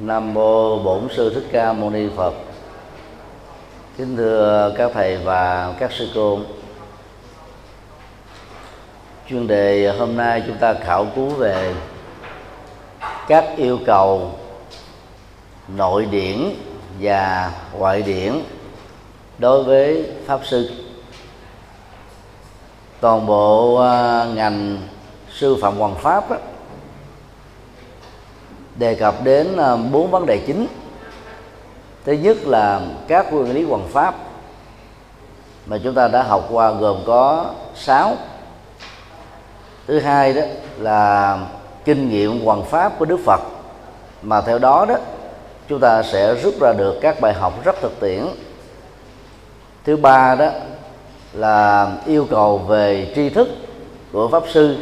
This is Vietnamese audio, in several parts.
Nam mô Bổn sư Thích Ca Mâu Ni Phật. Kính thưa các thầy và các sư cô. Chuyên đề hôm nay chúng ta khảo cứu về các yêu cầu nội điển và ngoại điển đối với pháp sư toàn bộ à, ngành sư phạm hoàng pháp đó, đề cập đến ờ, bốn vấn đề chính. Thứ nhất là các nguyên lý hoàng pháp mà chúng ta đã học qua gồm có sáu. Thứ hai đó là kinh nghiệm hoàng pháp của đức phật mà theo đó đó, chúng ta sẽ rút ra được các bài học rất thực tiễn. Thứ ba đó là yêu cầu về tri thức của pháp sư,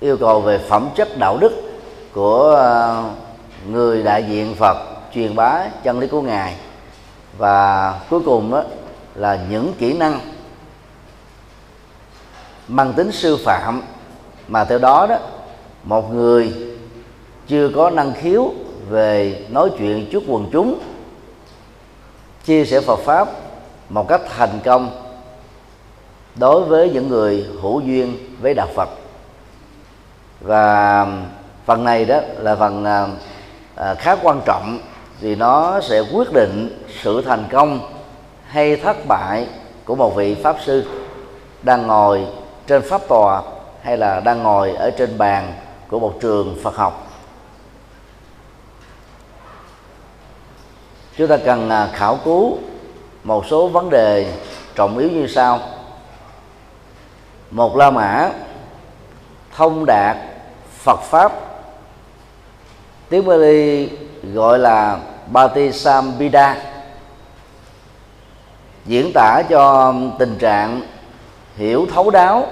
yêu cầu về phẩm chất đạo đức của ờ, người đại diện phật truyền bá chân lý của ngài. Và cuối cùng đó là những kỹ năng mang tính sư phạm. Mà theo đó đó, một người chưa có năng khiếu về nói chuyện trước quần chúng, chia sẻ Phật pháp một cách thành công đối với những người hữu duyên với đạo Phật. Và phần này đó là phần à, à, khá quan trọng vì nó sẽ quyết định sự thành công hay thất bại của một vị pháp sư đang ngồi trên pháp tòa hay là đang ngồi ở trên bàn của một trường Phật học. Chúng ta cần à, khảo cứu một số vấn đề trọng yếu như sau. Một la mã thông đạt Phật pháp tiếng Bali gọi là Batisambhida diễn tả cho tình trạng hiểu thấu đáo,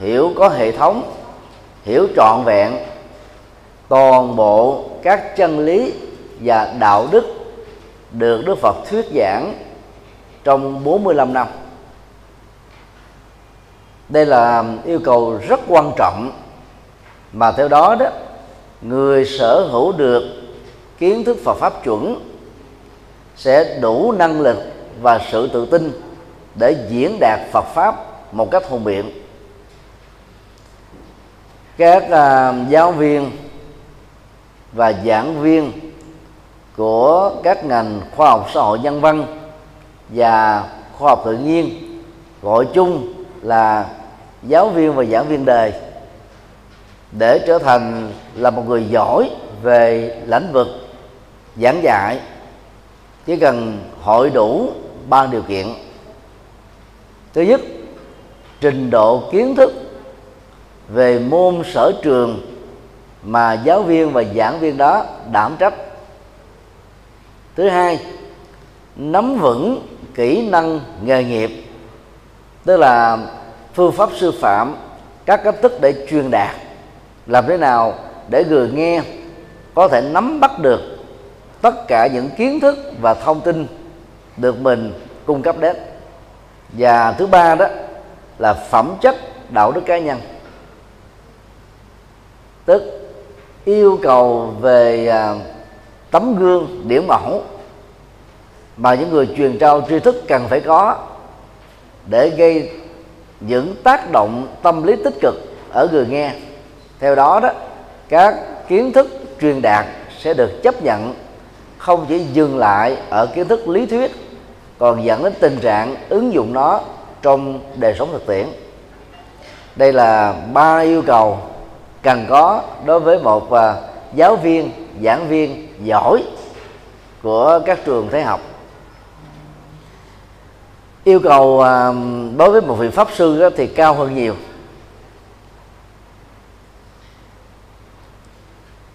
hiểu có hệ thống, hiểu trọn vẹn toàn bộ các chân lý và đạo đức được Đức Phật thuyết giảng trong 45 năm. Đây là yêu cầu rất quan trọng mà theo đó đó người sở hữu được kiến thức Phật pháp chuẩn sẽ đủ năng lực và sự tự tin để diễn đạt Phật pháp một cách hùng biện. Các uh, giáo viên và giảng viên của các ngành khoa học xã hội nhân văn và khoa học tự nhiên gọi chung là giáo viên và giảng viên đời để trở thành là một người giỏi về lĩnh vực giảng dạy, chỉ cần hội đủ ba điều kiện. Thứ nhất, trình độ kiến thức về môn sở trường mà giáo viên và giảng viên đó đảm trách. Thứ hai, nắm vững kỹ năng nghề nghiệp, tức là phương pháp sư phạm, các cách thức để truyền đạt làm thế nào để người nghe có thể nắm bắt được tất cả những kiến thức và thông tin được mình cung cấp đến? Và thứ ba đó là phẩm chất đạo đức cá nhân. Tức yêu cầu về à, tấm gương, điểm mẫu mà những người truyền trao tri thức cần phải có để gây những tác động tâm lý tích cực ở người nghe theo đó đó, các kiến thức truyền đạt sẽ được chấp nhận, không chỉ dừng lại ở kiến thức lý thuyết, còn dẫn đến tình trạng ứng dụng nó trong đời sống thực tiễn. Đây là ba yêu cầu cần có đối với một à, giáo viên, giảng viên giỏi của các trường thế học. Yêu cầu à, đối với một vị pháp sư thì cao hơn nhiều.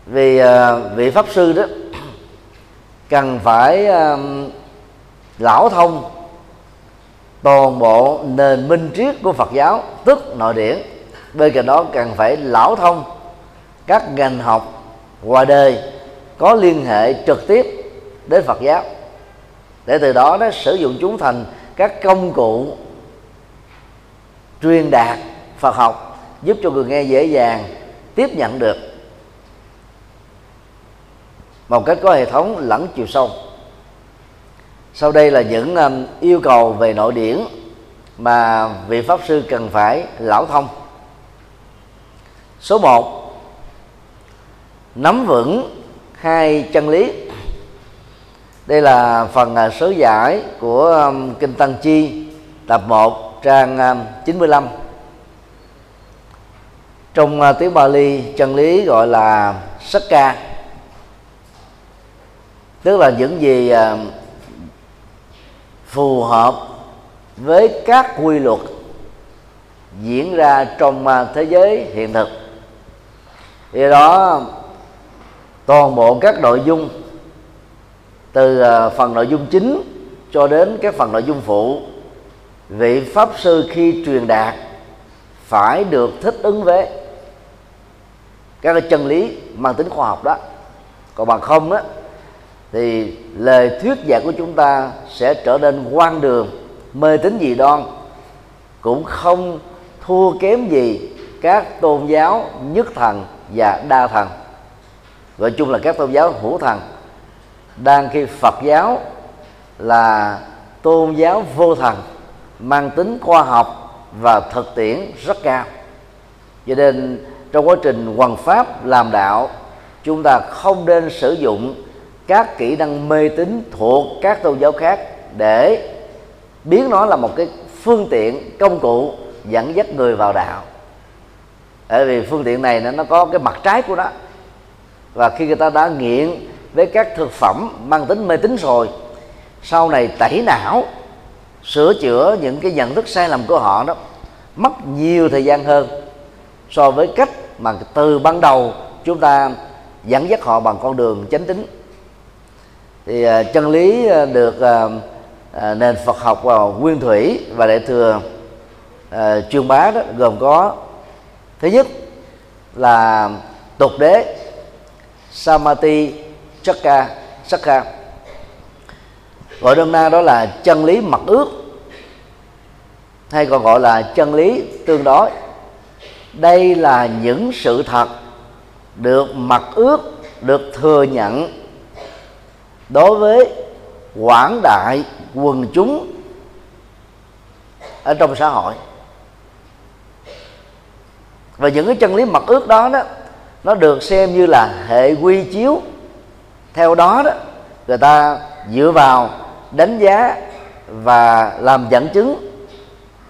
Vì uh, vị pháp sư đó cần phải uh, lão thông toàn bộ nền minh triết của Phật giáo tức nội điển. Bên cạnh đó cần phải lão thông các ngành học ngoài đời có liên hệ trực tiếp đến Phật giáo. Để từ đó nó sử dụng chúng thành các công cụ truyền đạt Phật học giúp cho người nghe dễ dàng tiếp nhận được một cách có hệ thống lẫn chiều sâu. Sau đây là những um, yêu cầu về nội điển mà vị pháp sư cần phải lão thông. Số 1 nắm vững hai chân lý. Đây là phần à, uh, số giải của um, kinh tăng chi tập 1 trang um, 95 trong uh, tiếng Bali chân lý gọi là sắc ca tức là những gì à, phù hợp với các quy luật diễn ra trong à, thế giới hiện thực. Do đó, toàn bộ các nội dung, từ à, phần nội dung chính cho đến các phần nội dung phụ, vị pháp sư khi truyền đạt phải được thích ứng với các cái chân lý mang tính khoa học đó. Còn bằng không á thì lời thuyết giảng của chúng ta sẽ trở nên quan đường, mê tín dị đoan, cũng không thua kém gì các tôn giáo nhất thần và đa thần. Gọi chung là các tôn giáo hữu thần. Đang khi phật giáo là tôn giáo vô thần, mang tính khoa học và thực tiễn rất cao. Cho nên trong quá trình hoàn pháp làm đạo, chúng ta không nên sử dụng các kỹ năng mê tín thuộc các tôn giáo khác để biến nó là một cái phương tiện công cụ dẫn dắt người vào đạo. Bởi vì phương tiện này nó có cái mặt trái của nó. Và khi người ta đã nghiện với các thực phẩm mang tính mê tín rồi, sau này tẩy não, sửa chữa những cái nhận thức sai lầm của họ đó, mất nhiều thời gian hơn so với cách mà từ ban đầu chúng ta dẫn dắt họ bằng con đường chánh tính thì uh, chân lý uh, được uh, uh, nền Phật học vào nguyên thủy và đại thừa uh, truyền bá đó gồm có thứ nhất là tục đế Samati Chakka Sakha. Gọi đơn na đó là chân lý mặc ước hay còn gọi là chân lý tương đối. Đây là những sự thật được mặc ước được thừa nhận đối với quảng đại quần chúng ở trong xã hội. Và những cái chân lý mặc ước đó đó, nó được xem như là hệ quy chiếu. Theo đó đó, người ta dựa vào đánh giá và làm dẫn chứng.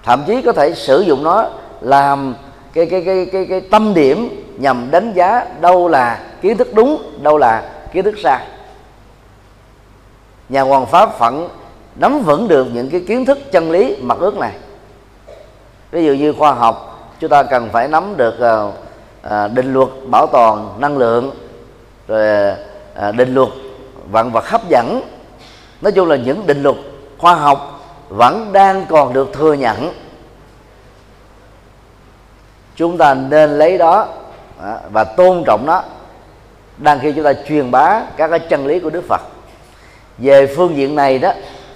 Thậm chí có thể sử dụng nó làm cái cái cái cái cái tâm điểm nhằm đánh giá đâu là kiến thức đúng, đâu là kiến thức sai nhà hoàng pháp phận nắm vững được những cái kiến thức chân lý mặt ước này. Ví dụ như khoa học, chúng ta cần phải nắm được ờ, ờ, định luật bảo toàn năng lượng, rồi ờ, định luật vạn vật hấp dẫn. Nói chung là những định luật khoa học vẫn đang còn được thừa nhận. Chúng ta nên lấy đó và tôn trọng nó. Đang khi chúng ta truyền bá các cái chân lý của Đức Phật về phương diện này đó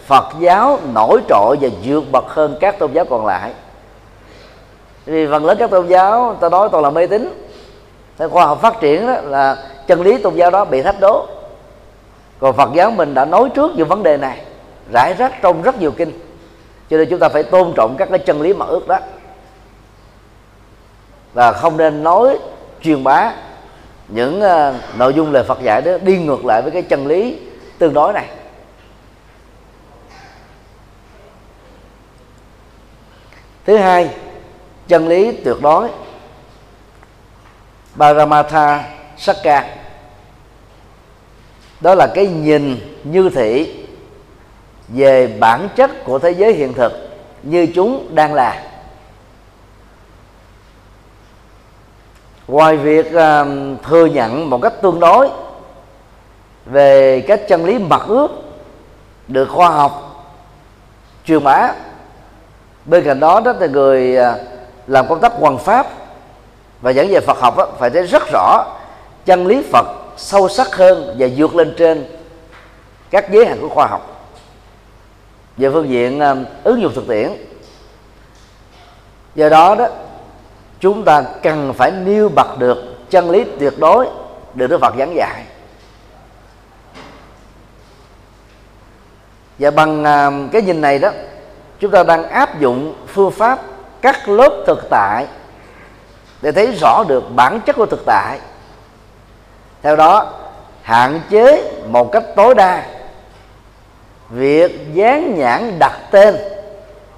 Phật giáo nổi trội và vượt bậc hơn các tôn giáo còn lại. Vì phần lớn các tôn giáo ta nói toàn là mê tín. Theo khoa học phát triển đó là chân lý tôn giáo đó bị thách đố. Còn Phật giáo mình đã nói trước những vấn đề này rải rác trong rất nhiều kinh. Cho nên chúng ta phải tôn trọng các cái chân lý mật ước đó. Và không nên nói truyền bá những uh, nội dung lời Phật dạy đó đi ngược lại với cái chân lý tương đối này. Thứ hai chân lý tuyệt đối. Paramatha Sakka đó là cái nhìn như thị về bản chất của thế giới hiện thực như chúng đang là. Ngoài việc uh, thừa nhận một cách tương đối về các chân lý mật ước được khoa học truyền bá. Bên cạnh đó đó là người à, làm công tác hoàn pháp và giảng dạy Phật học đó, phải thấy rất rõ chân lý Phật sâu sắc hơn và vượt lên trên các giới hạn của khoa học. Về phương diện à, ứng dụng thực tiễn do đó đó chúng ta cần phải nêu bật được chân lý tuyệt đối được Đức Phật giảng dạy. Và bằng à, cái nhìn này đó, chúng ta đang áp dụng phương pháp cắt lớp thực tại để thấy rõ được bản chất của thực tại. Theo đó, hạn chế một cách tối đa việc dán nhãn đặt tên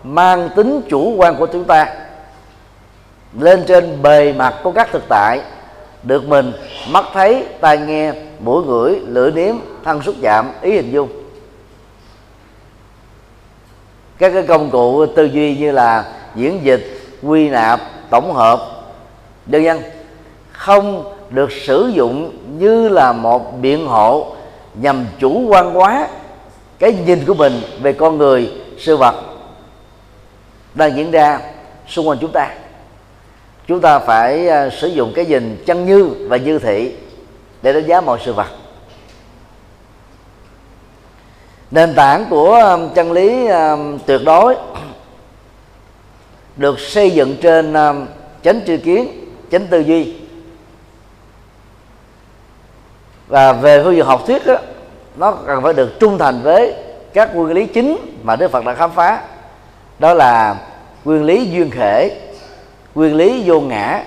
mang tính chủ quan của chúng ta lên trên bề mặt của các thực tại. Được mình mắt thấy, tai nghe, mũi ngửi, lưỡi nếm thân xúc chạm ý hình dung các cái công cụ tư duy như là diễn dịch, quy nạp, tổng hợp đơn dân, không được sử dụng như là một biện hộ nhằm chủ quan hóa cái nhìn của mình về con người, sự vật đang diễn ra xung quanh chúng ta. Chúng ta phải à, sử dụng cái nhìn chân như và như thị để đánh giá mọi sự vật nền tảng của um, chân lý um, tuyệt đối được xây dựng trên um, chánh tri kiến chánh tư duy. Và về phương diện học thuyết đó, nó cần phải được trung thành với các nguyên lý chính mà Đức Phật đã khám phá. Đó là nguyên lý duyên khể nguyên lý vô ngã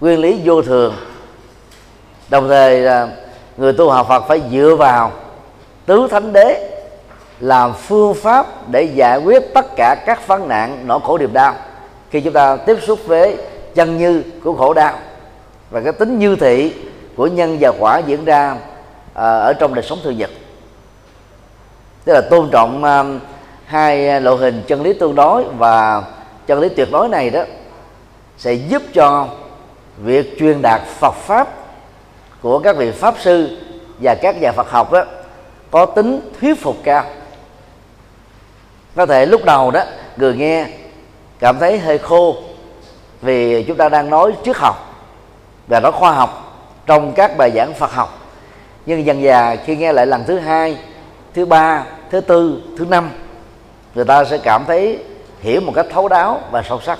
nguyên lý vô thường. Đồng thời uh, người tu học Phật phải dựa vào tứ thánh đế, làm phương pháp để giải quyết tất cả các phán nạn nỗi khổ niềm đau. Khi chúng ta tiếp xúc với chân như của khổ đau và cái tính như thị của nhân và quả diễn ra à, ở trong đời sống thường nhật. Tức là tôn trọng à, hai lộ hình chân lý tương đối và chân lý tuyệt đối này đó sẽ giúp cho việc truyền đạt Phật pháp của các vị pháp sư và các nhà Phật học đó có tính thuyết phục cao. Có thể lúc đầu đó, người nghe cảm thấy hơi khô vì chúng ta đang nói trước học và nói khoa học trong các bài giảng Phật học. Nhưng dần dà khi nghe lại lần thứ hai, thứ ba, thứ tư, thứ năm, người ta sẽ cảm thấy hiểu một cách thấu đáo và sâu sắc.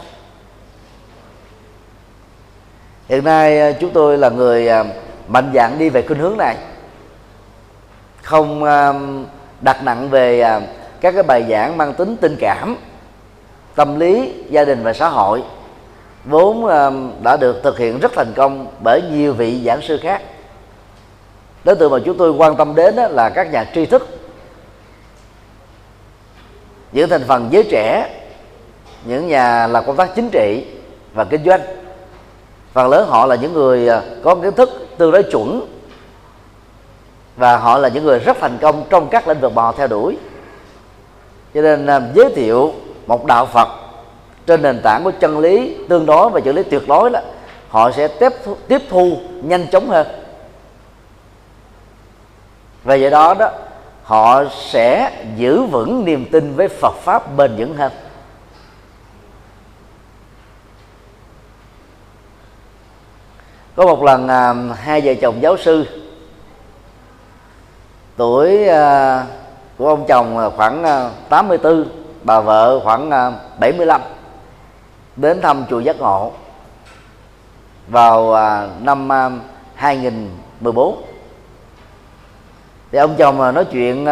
Hiện nay à, chúng tôi là người à, mạnh dạng đi về khuynh hướng này không um, đặt nặng về um, các cái bài giảng mang tính tình cảm, tâm lý, gia đình và xã hội. Vốn um, đã được thực hiện rất thành công bởi nhiều vị giảng sư khác. Đối tượng mà chúng tôi quan tâm đến là các nhà tri thức. Những thành phần giới trẻ, những nhà làm công tác chính trị và kinh doanh. Phần lớn họ là những người uh, có kiến thức tương đối chuẩn và họ là những người rất thành công trong các lĩnh vực mà họ theo đuổi. Cho nên à, giới thiệu một đạo phật trên nền tảng của chân lý tương đối và chân lý tuyệt đối đó họ sẽ tiếp thu, tiếp thu nhanh chóng hơn. Và do đó đó họ sẽ giữ vững niềm tin với Phật pháp bền vững hơn. Có một lần à, hai vợ chồng giáo sư tuổi à, của ông chồng khoảng à, 84 bà vợ khoảng à, 75 đến thăm chùa giác ngộ vào năm 2014 thì ông chồng nói chuyện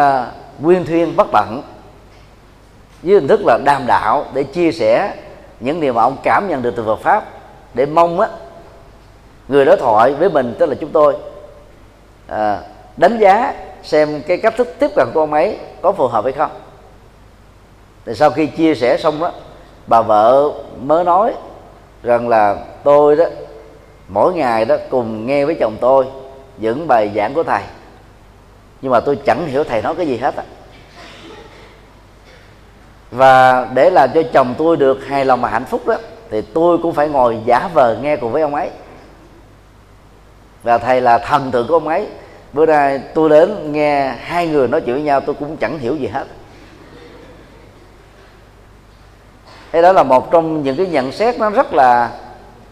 nguyên thuyên bất bận với hình thức là đàm đạo để chia sẻ những điều mà ông cảm nhận được từ Phật pháp để mong á người đối thoại với mình tức là chúng tôi à, đánh giá xem cái cách thức tiếp cận của ông ấy có phù hợp hay không. Thì sau khi chia sẻ xong đó, bà vợ mới nói rằng là tôi đó, mỗi ngày đó cùng nghe với chồng tôi những bài giảng của thầy. Nhưng mà tôi chẳng hiểu thầy nói cái gì hết à. và để làm cho chồng tôi được hài lòng và hạnh phúc đó, thì tôi cũng phải ngồi giả vờ nghe cùng với ông ấy. Và thầy là thần tượng của ông ấy bữa nay tôi đến nghe hai người nói chuyện với nhau tôi cũng chẳng hiểu gì hết. Thế đó là một trong những cái nhận xét nó rất là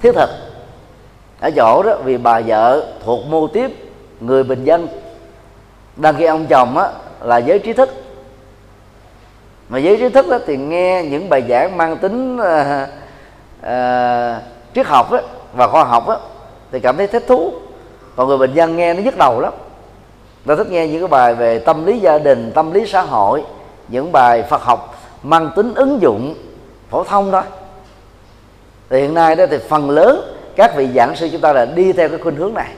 thiết thực. Ở chỗ đó vì bà vợ thuộc mô tiếp người bình dân đang khi ông chồng á, là giới trí thức. Mà giới trí thức đó thì nghe những bài giảng mang tính uh, uh, triết học á, và khoa học á, thì cảm thấy thích thú. Còn người bệnh nhân nghe nó nhức đầu lắm ta thích nghe những cái bài về tâm lý gia đình, tâm lý xã hội, những bài Phật học mang tính ứng dụng phổ thông thôi. Thì hiện nay đó thì phần lớn các vị giảng sư chúng ta là đi theo cái khuynh hướng này.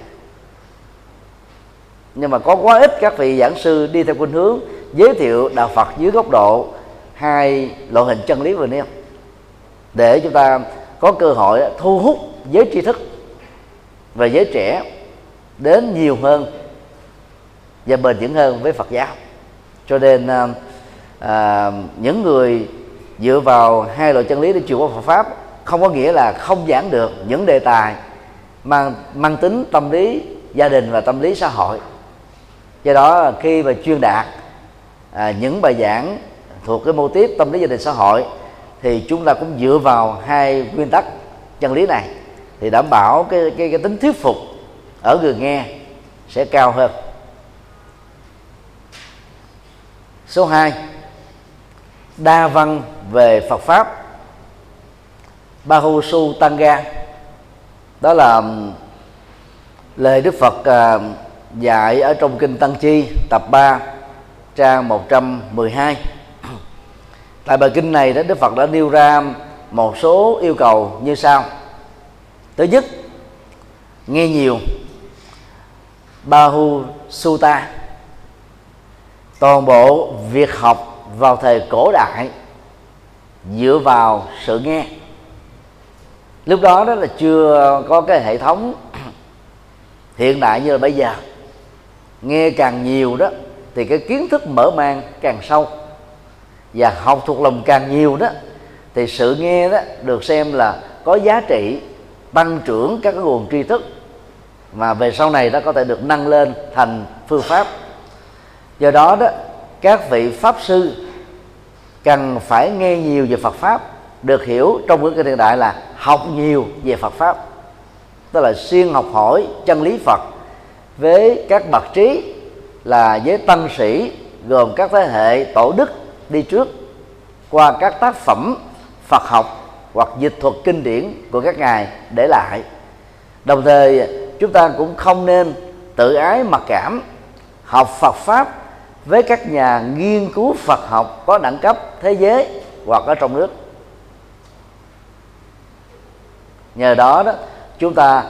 Nhưng mà có quá ít các vị giảng sư đi theo khuynh hướng giới thiệu đạo Phật dưới góc độ hai loại hình chân lý vừa nêu. Để chúng ta có cơ hội thu hút giới tri thức và giới trẻ đến nhiều hơn và bền vững hơn với Phật giáo. Cho nên à, à những người dựa vào hai loại chân lý để truyền qua Phật pháp không có nghĩa là không giảng được những đề tài mang mang tính tâm lý gia đình và tâm lý xã hội. Do đó khi mà chuyên đạt à, những bài giảng thuộc cái mô tiếp tâm lý gia đình xã hội thì chúng ta cũng dựa vào hai nguyên tắc chân lý này thì đảm bảo cái cái, cái tính thuyết phục ở người nghe sẽ cao hơn. Số 2 đa văn về Phật pháp. Bahusu Tanga. Đó là um, lời Đức Phật um, dạy ở trong kinh Tăng Chi, tập 3 trang 112 tại bài kinh này đó, Đức Phật đã nêu ra um, một số yêu cầu như sau. Thứ nhất, nghe nhiều. Bahu Sutta toàn bộ việc học vào thời cổ đại dựa vào sự nghe. Lúc đó đó là chưa có cái hệ thống hiện đại như là bây giờ. Nghe càng nhiều đó, thì cái kiến thức mở mang càng sâu. Và học thuộc lòng càng nhiều đó, thì sự nghe đó được xem là có giá trị, tăng trưởng các cái nguồn tri thức. Mà về sau này nó có thể được nâng lên thành phương pháp do đó đó, các vị pháp sư cần phải nghe nhiều về Phật pháp, được hiểu trong bữa kinh hiện đại là học nhiều về Phật pháp. Tức là xuyên học hỏi chân lý Phật với các bậc trí, là với tăng sĩ, gồm các thế hệ tổ đức đi trước, qua các tác phẩm Phật học hoặc dịch thuật kinh điển của các ngài để lại. Đồng thời, chúng ta cũng không nên tự ái mặc cảm, học Phật pháp với các nhà nghiên cứu Phật học có đẳng cấp thế giới hoặc ở trong nước. Nhờ đó đó chúng ta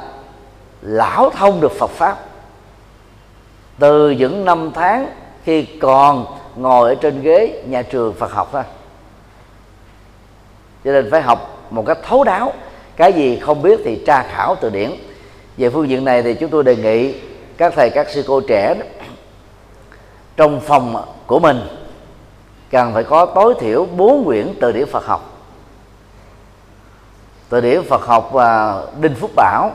lão thông được Phật pháp. Từ những năm tháng khi còn ngồi ở trên ghế nhà trường Phật học thôi. Cho nên phải học một cách thấu đáo. Cái gì không biết thì tra khảo từ điển. Về phương diện này thì chúng tôi đề nghị các thầy các sư cô trẻ đó, trong phòng của mình cần phải có tối thiểu bốn quyển từ điển Phật học. Từ điển Phật học và Đinh Phúc Bảo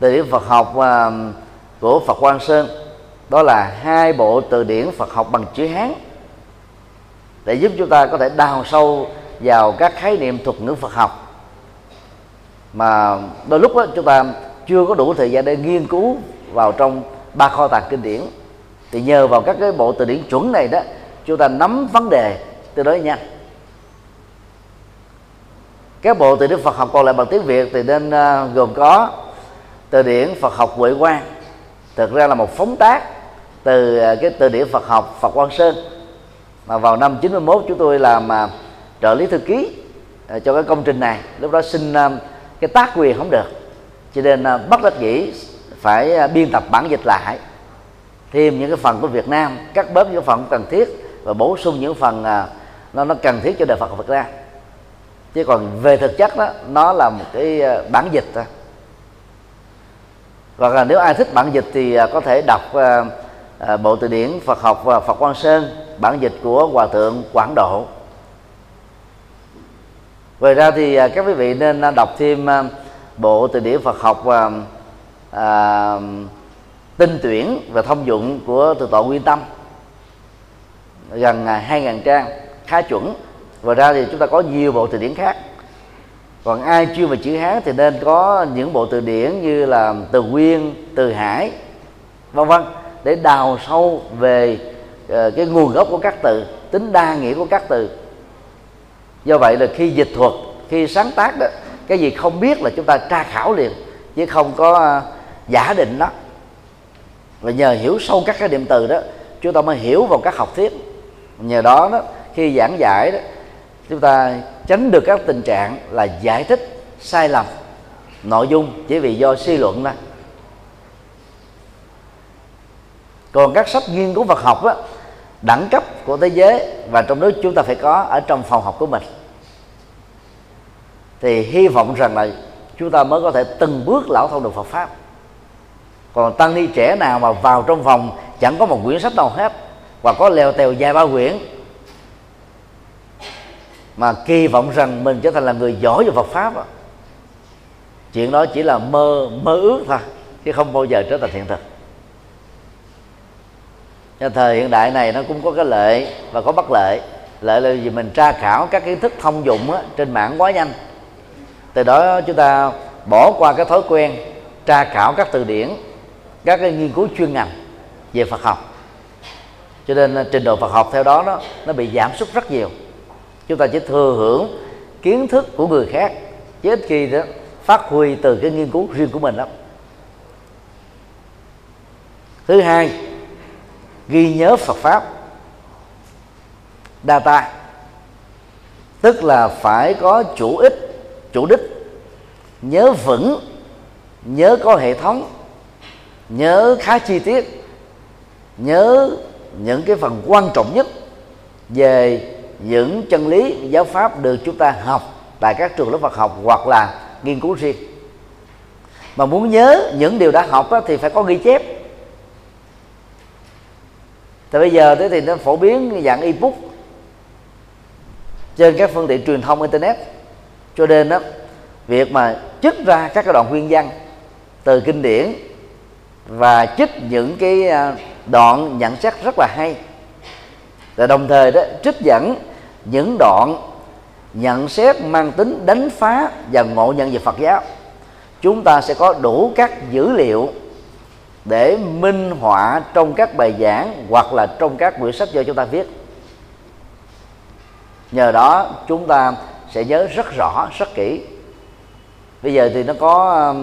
từ điển Phật học và um, của Phật Quang Sơn. Đó là hai bộ từ điển Phật học bằng chữ Hán để giúp chúng ta có thể đào sâu vào các khái niệm thuật ngữ Phật học. Mà đôi lúc đó, chúng ta chưa có đủ thời gian để nghiên cứu vào trong ba kho tàng kinh điển thì nhờ vào các cái bộ từ điển chuẩn này đó chúng ta nắm vấn đề tương đối nhanh. Các bộ từ điển Phật học còn lại bằng tiếng Việt thì nên uh, gồm có từ điển Phật học Huệ Quang. Thực ra là một phóng tác từ uh, cái từ điển Phật học Phật Quang Sơn. Mà vào năm 91 chúng tôi làm uh, trợ lý thư ký uh, cho cái công trình này. Lúc đó xin uh, cái tác quyền không được. Cho nên uh, bất đắc dĩ phải uh, biên tập bản dịch lại thêm những cái phần của Việt Nam cắt bớt những phần cần thiết và bổ sung những phần à, nó nó cần thiết cho đời Phật Phật Việt Nam. Chứ còn về thực chất đó nó là một cái à, bản dịch thôi. Hoặc là nếu ai thích bản dịch thì à, có thể đọc à, à, bộ từ điển Phật học và Phật Quang Sơn bản dịch của Hòa thượng Quảng Độ. Ngoài ra thì các quý vị nên đọc thêm bộ từ điển Phật học và à, tinh tuyển và thông dụng của từ tọa Nguyên Tâm. Gần 2.000 trang khá chuẩn. Và ra thì chúng ta có nhiều bộ từ điển khác. Còn ai chuyên về chữ hán thì nên có những bộ từ điển như là từ nguyên từ hải vân vân để đào sâu về uh, cái nguồn gốc của các từ tính đa nghĩa của các từ. Do vậy là khi dịch thuật khi sáng tác đó cái gì không biết là chúng ta tra khảo liền chứ không có uh, giả định đó và nhờ hiểu sâu các cái điểm từ đó chúng ta mới hiểu vào các học thuyết. Nhờ đó đó khi giảng giải đó chúng ta tránh được các tình trạng là giải thích sai lầm nội dung chỉ vì do suy luận thôi. Còn các sách nghiên cứu Phật học á, đẳng cấp của thế giới và trong đó chúng ta phải có ở trong phòng học của mình. Thì hy vọng rằng là chúng ta mới có thể từng bước lão thông được Phật pháp còn tăng ni trẻ nào mà vào trong phòng chẳng có một quyển sách nào hết và có leo tèo dài ba quyển. Mà kỳ vọng rằng mình trở thành là người giỏi về Phật pháp đó. chuyện đó chỉ là mơ mơ ước thôi chứ không bao giờ trở thành hiện thực. Cho thời hiện đại này nó cũng có cái lợi và có bất lợi lợi là vì mình tra khảo các kiến thức thông dụng á, trên mạng quá nhanh. Từ đó chúng ta bỏ qua cái thói quen tra khảo các từ điển các cái nghiên cứu chuyên ngành về Phật học. Cho nên ờ, trình độ Phật học theo đó nó nó bị giảm sút rất nhiều. Chúng ta chỉ thừa hưởng kiến thức của người khác, chứ ít khi đó phát huy từ cái nghiên cứu riêng của mình lắm. Thứ hai, ghi nhớ Phật pháp data tức là phải có chủ ích, chủ đích, nhớ vững, nhớ có hệ thống nhớ khá chi tiết. Nhớ những cái phần quan trọng nhất về những chân lý, giáo pháp được chúng ta học tại các trường lớp Phật học hoặc là nghiên cứu riêng. Mà muốn nhớ những điều đã học thì phải có ghi chép. Thì bây giờ thế thì nó phổ biến dạng ebook trên các phương tiện truyền thông internet. Cho nên đó việc mà trích ra các cái đoạn nguyên văn từ kinh điển và trích những cái à, đoạn nhận xét rất là hay. Và đồng thời đó, trích dẫn những đoạn nhận xét mang tính đánh phá và ngộ nhận về Phật giáo. Chúng ta sẽ có đủ các dữ liệu để minh họa trong các bài giảng hoặc là trong các quyển sách do chúng ta viết. Nhờ đó, chúng ta sẽ nhớ rất rõ, rất kỹ. Bây giờ thì nó có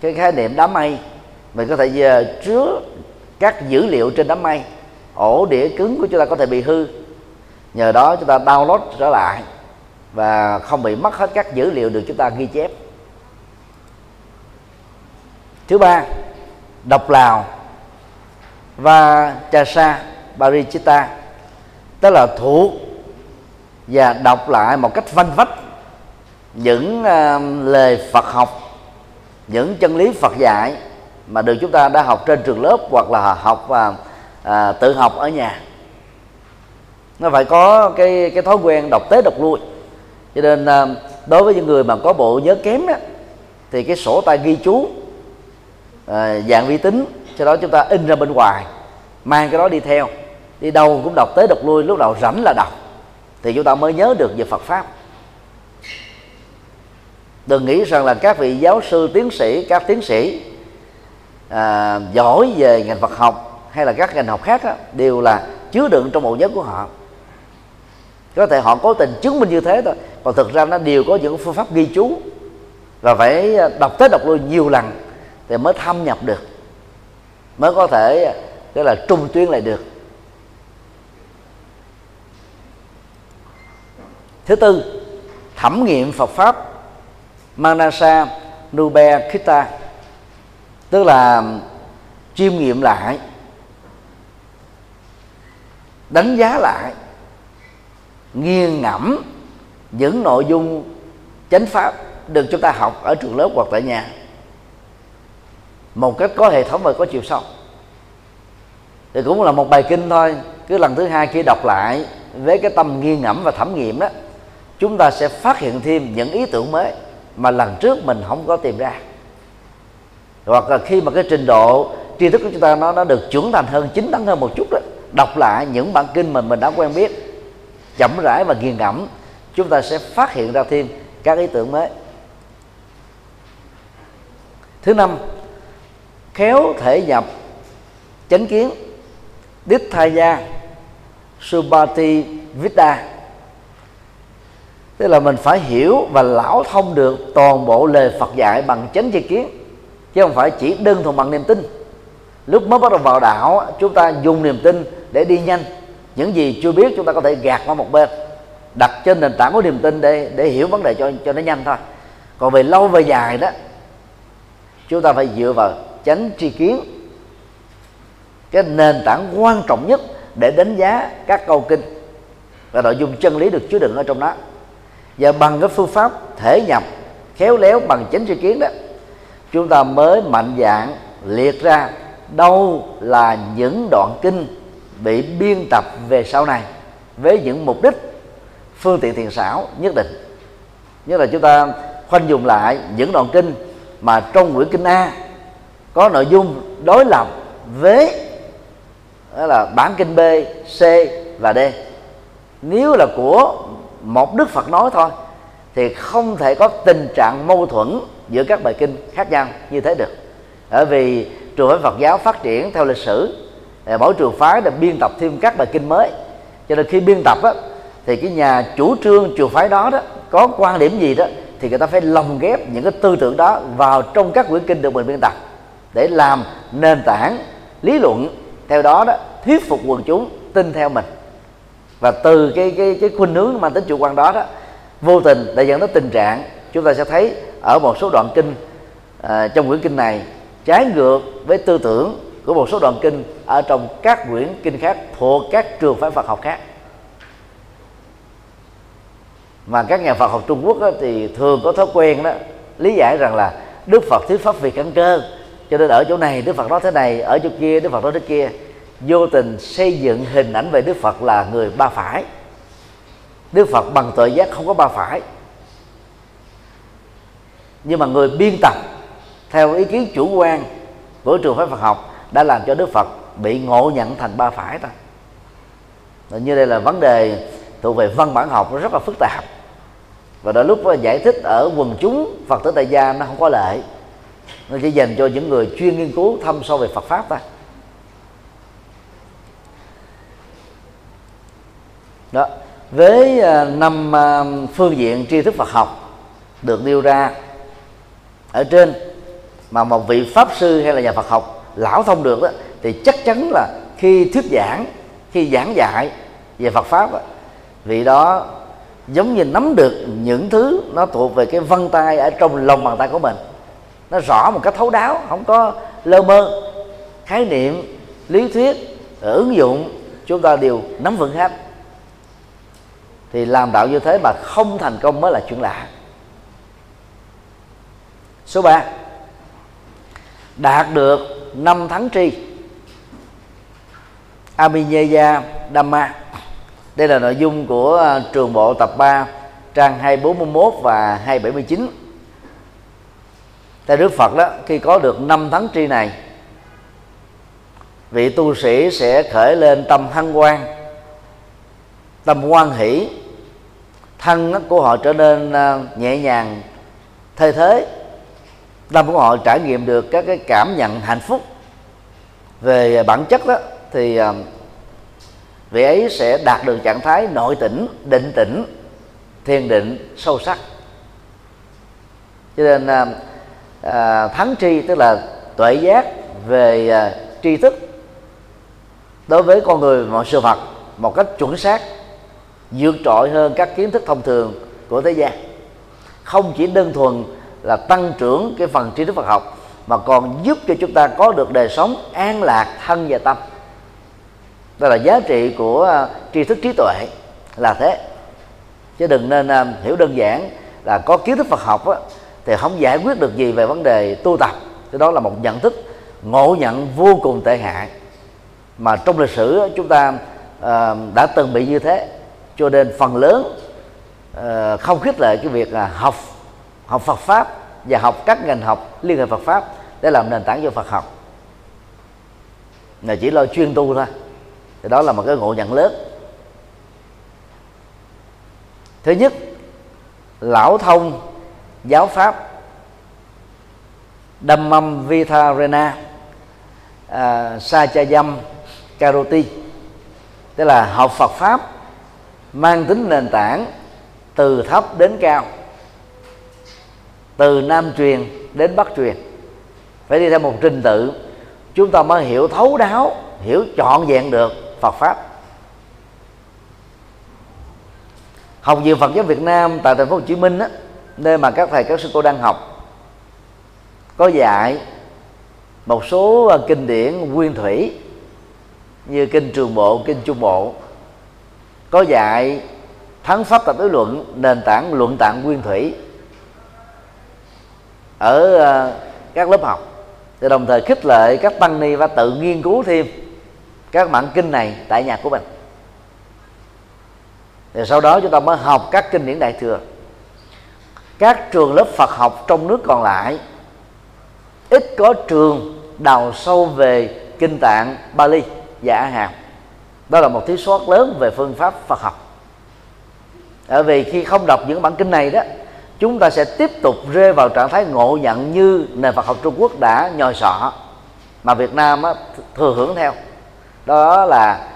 cái khái niệm đám mây mình có thể ờ, chứa các dữ liệu trên đám mây. Ổ đĩa cứng của chúng ta có thể bị hư. Nhờ đó chúng ta download trở lại và không bị mất hết các dữ liệu được chúng ta ghi chép. Thứ ba đọc lào và trà sa barichita tức là thuộc và đọc lại một cách văn vách những uh, lời Phật học những chân lý Phật dạy mà được chúng ta đã học trên trường lớp hoặc là học và à, tự học ở nhà. Nó phải có cái cái thói quen đọc tế đọc lui. Cho nên à, đối với những người mà có bộ nhớ kém đó, thì cái sổ tay ghi chú à, dạng vi tính sau đó chúng ta in ra bên ngoài mang cái đó đi theo. Đi đâu cũng đọc tế đọc lui lúc nào rảnh là đọc thì chúng ta mới nhớ được về Phật pháp. Đừng nghĩ rằng là các vị giáo sư tiến sĩ các tiến sĩ à, giỏi về ngành Phật học hay là các ngành học khác đó, đều là chứa đựng trong bộ nhớ của họ. Có thể họ cố tình chứng minh như thế thôi còn thực ra nó đều có những phương pháp ghi chú và phải đọc tới đọc lui nhiều lần thì mới thâm nhập được mới có thể tức là trung tuyến lại được. Thứ tư thẩm nghiệm Phật pháp Manasa Nube Kita tức là chiêm nghiệm lại, đánh giá lại nghiêng ngẫm những nội dung chánh pháp được chúng ta học ở trường lớp hoặc tại nhà một cách có hệ thống và có chiều sâu. Thì cũng là một bài kinh thôi, cứ lần thứ hai khi đọc lại với cái tâm nghiêng ngẫm và thẩm nghiệm đó, chúng ta sẽ phát hiện thêm những ý tưởng mới mà lần trước mình không có tìm ra hoặc là khi mà cái trình độ tri thức của chúng ta nó nó được trưởng thành hơn, chính tấn hơn một chút đó, đọc lại những bản kinh mà mình đã quen biết, chậm rãi và nghiền ngẫm, chúng ta sẽ phát hiện ra thêm các ý tưởng mới. Thứ năm, khéo thể nhập, chánh kiến đích thai gia subati vidya. Tức là mình phải hiểu và lão thông được toàn bộ lời Phật dạy bằng chánh tri kiến chứ không phải chỉ đơn thuần bằng niềm tin. Lúc mới bắt đầu vào đạo, chúng ta dùng niềm tin để đi nhanh. Những gì chưa biết, chúng ta có thể gạt qua một bên, đặt trên nền tảng của niềm tin để để hiểu vấn đề cho cho nó nhanh thôi. Còn về lâu về dài đó, chúng ta phải dựa vào chánh tri kiến, cái nền tảng quan trọng nhất để đánh giá các câu kinh và nội dung chân lý được chứa đựng ở trong đó. Và bằng cái phương pháp thể nhập khéo léo bằng chánh tri kiến đó chúng ta mới mạnh dạng liệt ra. Đâu là những đoạn kinh bị biên tập về sau này? Với những mục đích phương tiện thiền xảo nhất định. Nhất là chúng ta khoanh dùng lại những đoạn kinh mà trong quyển kinh A có nội dung đối lập với đó là bản kinh B, C và D. Nếu là của một đức Phật nói thôi thì không thể có tình trạng mâu thuẫn giữa các bài kinh khác nhau như thế được. Bởi vì trường phái Phật giáo phát triển theo lịch sử à, mỗi trường phái đã biên tập thêm các bài kinh mới. Cho nên khi biên tập á, thì cái nhà chủ trương trường phái đó đó có quan điểm gì đó thì người ta phải lồng ghép những cái tư tưởng đó vào trong các quyển kinh được mình biên tập để làm nền tảng lý luận. Theo đó đó thuyết phục quần chúng tin theo mình. Và từ cái cái cái khuynh hướng mang tính chủ quan đó đó vô tình đã dẫn đến tình trạng chúng ta sẽ thấy ở một số đoạn kinh à, trong quyển kinh này trái ngược với tư tưởng của một số đoạn kinh ở trong các quyển kinh khác thuộc các trường phái Phật học khác. Mà các nhà Phật học Trung Quốc đó, thì thường có thói quen đó lý giải rằng là Đức Phật thuyết pháp vì căn cơ cho nên ở chỗ này Đức Phật nói thế này ở chỗ kia Đức Phật nói thế kia. Vô tình xây dựng hình ảnh về Đức Phật là người ba phải. Đức Phật bằng tội giác không có ba phải nhưng mà người biên tập, theo ý kiến chủ quan của trường phái Phật học, đã làm cho Đức Phật bị ngộ nhận thành ba phải ta. Như đây là vấn đề thuộc về văn bản học, nó rất là phức tạp. Và đôi lúc giải thích ở quần chúng Phật tử tại gia nó không có lợi. Nó chỉ dành cho những người chuyên nghiên cứu thâm sâu về Phật pháp ta. đó. Với à, năm à, phương diện tri thức Phật học được nêu ra ở trên mà một vị pháp sư hay là nhà Phật học lão thông được đó thì chắc chắn là khi thuyết giảng khi giảng dạy về Phật pháp đó, vị đó giống như nắm được những thứ nó thuộc về cái vân tay ở trong lòng bàn tay của mình. Nó rõ một cách thấu đáo không có lơ mơ. Khái niệm lý thuyết ứng dụng chúng ta đều nắm vững hết. Thì làm đạo như thế mà không thành công mới là chuyện lạ số 3 đạt được năm tháng tri. Abhinaya Dhamma. Đây là nội dung của à, trường bộ tập 3 trang 241 và 279 Tại Đức Phật đó, khi có được năm tháng tri này, vị tu sĩ sẽ khởi lên tâm hăng quan tâm quan hỷ. Thân của họ trở nên à, nhẹ nhàng thay thế tâm của họ trải nghiệm được các cái cảm nhận hạnh phúc về bản chất đó thì ờ, vị ấy sẽ đạt được trạng thái nội tỉnh định tĩnh thiền định sâu sắc. Cho nên à, thắng tri tức là tuệ giác về à, tri thức đối với con người mọi sự vật một cách chuẩn xác vượt trội hơn các kiến thức thông thường của thế gian. Không chỉ đơn thuần là tăng trưởng cái phần tri thức Phật học mà còn giúp cho chúng ta có được đời sống an lạc thân và tâm. Đó là giá trị của à, tri thức trí tuệ là thế. Chứ đừng nên à, hiểu đơn giản là có kiến thức Phật học á, thì không giải quyết được gì về vấn đề tu tập. Cái đó là một nhận thức ngộ nhận vô cùng tệ hại. Mà trong lịch sử chúng ta uh, đã từng bị như thế. Cho nên phần lớn uh, không khích lệ cái việc là học học Phật pháp và học các ngành học liên hệ Phật pháp để làm nền tảng cho Phật học. Là chỉ lo chuyên tu thôi. Thì đó là một cái ngộ nhận lớn. Thứ nhất lão thông giáo pháp. Dhammam Vitharena à, dâm Karoti. Tức là học Phật pháp mang tính nền tảng từ thấp đến cao từ nam truyền đến bắc truyền. Phải đi theo một trình tự chúng ta mới hiểu thấu đáo hiểu trọn vẹn được Phật pháp. Học viện Phật giáo Việt Nam tại thành phố Hồ Chí Minh á, nơi mà các thầy các sư cô đang học có dạy một số ờ, kinh điển nguyên thủy như kinh trường bộ kinh trung bộ. Có dạy thắng pháp tập đối luận nền tảng luận tạng nguyên thủy ở ờ, các lớp học. Thì đồng thời khích lệ các tăng ni và tự nghiên cứu thêm các bản kinh này tại nhà của mình. Thì sau đó chúng ta mới học các kinh điển đại thừa. Các trường lớp Phật học trong nước còn lại, ít có trường đào sâu về kinh tạng, Bali và A Hàm. Đó là một thiếu sót lớn về phương pháp Phật học. Bởi vì khi không đọc những bản kinh này đó chúng ta sẽ tiếp tục rơi vào trạng thái ngộ nhận như nền Phật học Trung Quốc đã nhòi sọ mà Việt Nam á, thừa hưởng theo. Đó là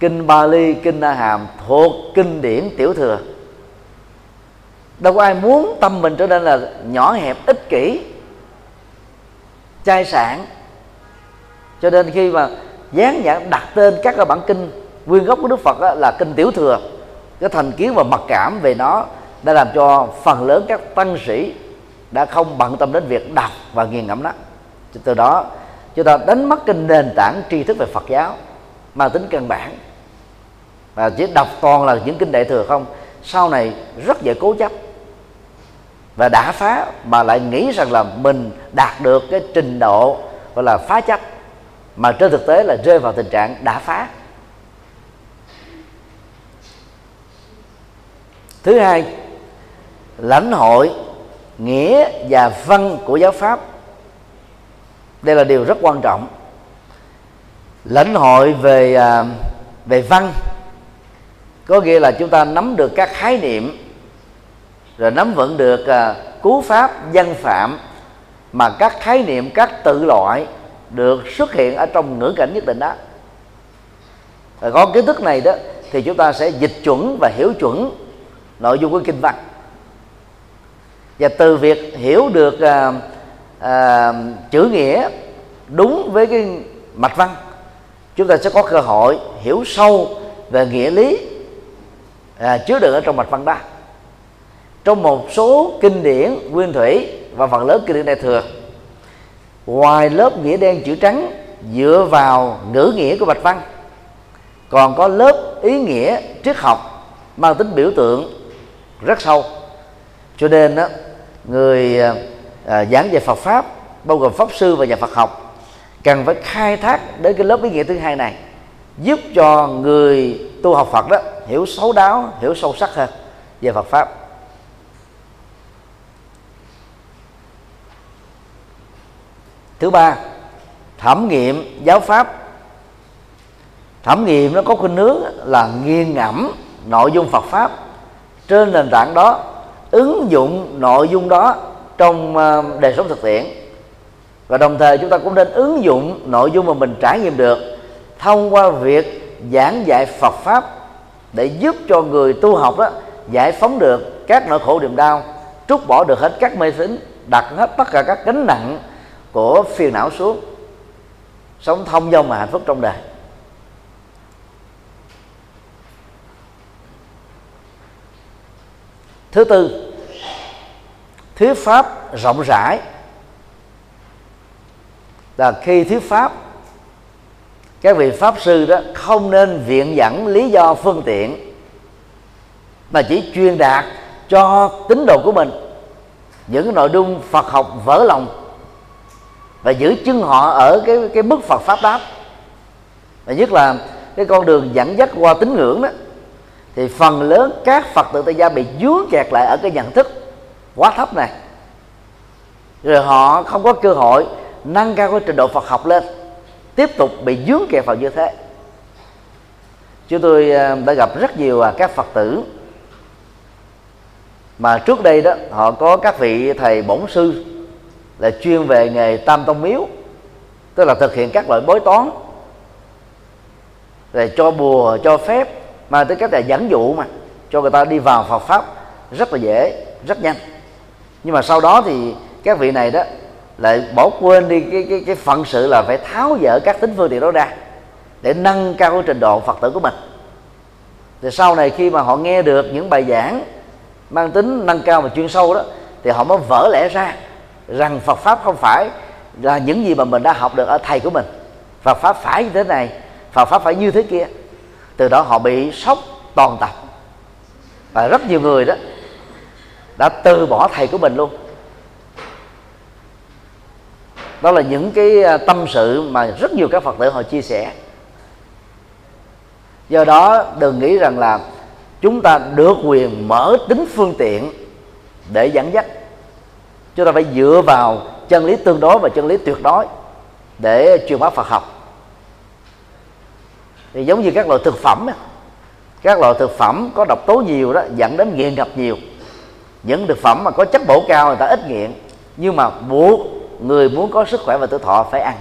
kinh Bali kinh Na Hàm thuộc kinh điển tiểu thừa. Đâu có ai muốn tâm mình trở nên là nhỏ hẹp ích kỷ chai sản cho nên khi mà dán nhãn đặt tên các cái bản kinh nguyên gốc của Đức Phật là kinh tiểu thừa cái thành kiến và mặc cảm về nó đã làm cho phần lớn các tăng sĩ đã không bận tâm đến việc đọc và nghiền ngẫm nó từ đó, chúng ta đánh mất cái nền tảng tri thức về Phật giáo mang tính căn bản. Và chỉ đọc toàn là những kinh đại thừa không, sau này rất dễ cố chấp. Và đã phá mà lại nghĩ rằng là mình đạt được cái trình độ gọi là phá chấp, mà trên thực tế là rơi vào tình trạng đã phá. Thứ hai lãnh hội, nghĩa và văn của giáo pháp. Đây là điều rất quan trọng. Lãnh hội về à, về văn có nghĩa là chúng ta nắm được các khái niệm, rồi nắm vững được à, cú pháp văn phạm mà các khái niệm, các tự loại được xuất hiện ở trong ngữ cảnh nhất định đó. Rồi có kiến thức này đó thì chúng ta sẽ dịch chuẩn và hiểu chuẩn nội dung của kinh văn và từ việc hiểu được à, à, chữ nghĩa đúng với cái mạch văn chúng ta sẽ có cơ hội hiểu sâu về nghĩa lý à, chứa đựng ở trong mạch văn đó. Trong một số kinh điển nguyên thủy và phần lớn kinh điển đại thừa ngoài lớp nghĩa đen chữ trắng dựa vào ngữ nghĩa của bạch văn còn có lớp ý nghĩa triết học mang tính biểu tượng rất sâu. Cho nên đó, người à, à giảng về Phật pháp bao gồm pháp sư và nhà Phật học cần phải khai thác đến cái lớp ý nghĩa thứ hai này giúp cho người tu học Phật đó hiểu xấu đáo hiểu sâu sắc hơn về Phật pháp. Thứ ba thẩm nghiệm giáo pháp. Thẩm nghiệm nó có khuynh hướng là nghiêng ngẫm nội dung Phật pháp trên nền tảng đó ứng dụng nội dung đó trong ờ, đời sống thực tiễn. Và đồng thời chúng ta cũng nên ứng dụng nội dung mà mình trải nghiệm được thông qua việc giảng dạy Phật pháp để giúp cho người tu học đó giải phóng được các nỗi khổ niềm đau, trút bỏ được hết các mê tín, đặt hết tất cả các gánh nặng của phiền não xuống. Sống thông dong và hạnh phúc trong đời. Thứ tư, thuyết pháp rộng rãi. Là khi thuyết pháp, các vị pháp sư đó không nên viện dẫn lý do phương tiện, mà chỉ truyền đạt cho tín đồ của mình những nội dung Phật học vỡ lòng và giữ chân họ ở cái cái mức Phật pháp đó và nhất là cái con đường dẫn dắt qua tín ngưỡng đó thì phần lớn các Phật tử tại gia bị dướng kẹt lại ở cái nhận thức quá thấp này. Rồi họ không có cơ hội nâng cao cái trình độ Phật học lên tiếp tục bị dướng kẹt vào như thế. Chúng tôi ờ, đã gặp rất nhiều à, các Phật tử mà trước đây đó họ có các vị thầy bổn sư là chuyên về nghề tam tông miếu tức là thực hiện các loại bói toán rồi cho bùa cho phép mà tới cách là dẫn dụ mà, cho người ta đi vào Phật pháp rất là dễ, rất nhanh. Nhưng mà sau đó thì các vị này đó lại bỏ quên đi cái cái cái phận sự là phải tháo dỡ các tính phương tiện đó ra để nâng cao cái trình độ phật tử của mình. Thì sau này khi mà họ nghe được những bài giảng mang tính nâng cao và chuyên sâu đó, thì họ mới vỡ lẽ ra rằng Phật pháp không phải là những gì mà mình đã học được ở thầy của mình. Phật pháp phải như thế này, Phật pháp phải như thế kia từ đó họ bị sốc toàn tập. Và rất nhiều người đó đã từ bỏ thầy của mình luôn. Đó là những cái à, tâm sự mà rất nhiều các phật tử họ chia sẻ. Do đó đừng nghĩ rằng là chúng ta được quyền mở tính phương tiện để dẫn dắt. Chúng ta phải dựa vào chân lý tương đối và chân lý tuyệt đối để truyền bá Phật học thì giống như các loại thực phẩm các loại thực phẩm có độc tố nhiều đó, dẫn đến nghiện ngập nhiều. Những thực phẩm mà có chất bổ cao người ta ít nghiện, nhưng mà buộc người muốn có sức khỏe và tuổi thọ phải ăn.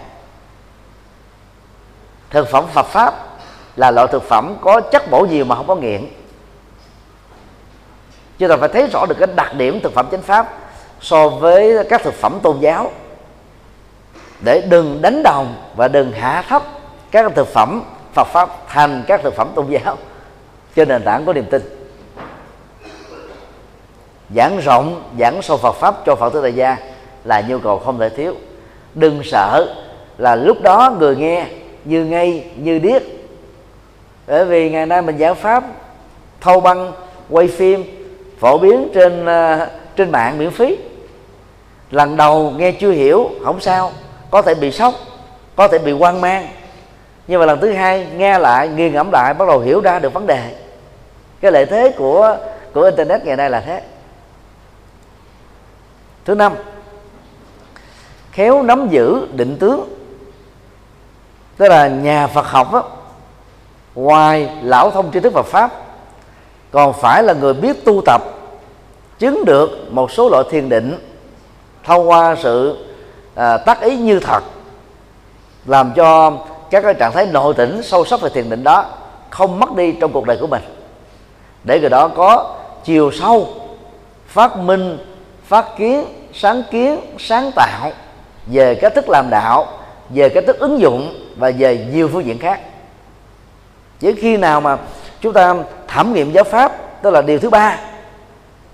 Thực phẩm Phật pháp là loại thực phẩm có chất bổ nhiều mà không có nghiện. Chúng ta phải thấy rõ được cái đặc điểm thực phẩm chánh pháp so với các thực phẩm tôn giáo. Để đừng đánh đồng và đừng hạ thấp các thực phẩm Phật pháp thành các thực phẩm tôn giáo. Trên nền tảng có niềm tin. Giảng rộng, giảng sâu Phật pháp cho Phật tử đại gia là nhu cầu không thể thiếu. Đừng sợ là lúc đó người nghe như ngây, như điếc. Bởi vì ngày nay mình giảng pháp, thâu băng, quay phim, phổ biến trên ờ, trên mạng miễn phí. Lần đầu nghe chưa hiểu, không sao, có thể bị sốc, có thể bị hoang mang nhưng mà lần thứ hai nghe lại nghiền ngẫm lại bắt đầu hiểu ra được vấn đề. Cái lợi thế của của internet ngày nay là thế. Thứ năm khéo nắm giữ định tướng. Tức là nhà Phật học đó, ngoài lão thông tri thức Phật pháp còn phải là người biết tu tập chứng được một số loại thiền định thông qua sự à, tác ý như thật làm cho các cái trạng thái nội tỉnh sâu sắc về thiền định đó không mất đi trong cuộc đời của mình. Để người đó có chiều sâu, phát minh, phát kiến, sáng kiến, sáng tạo về cách thức làm đạo, về cách thức ứng dụng và về nhiều phương diện khác. Chỉ khi nào mà chúng ta thẩm nghiệm giáo pháp, tức là điều thứ ba,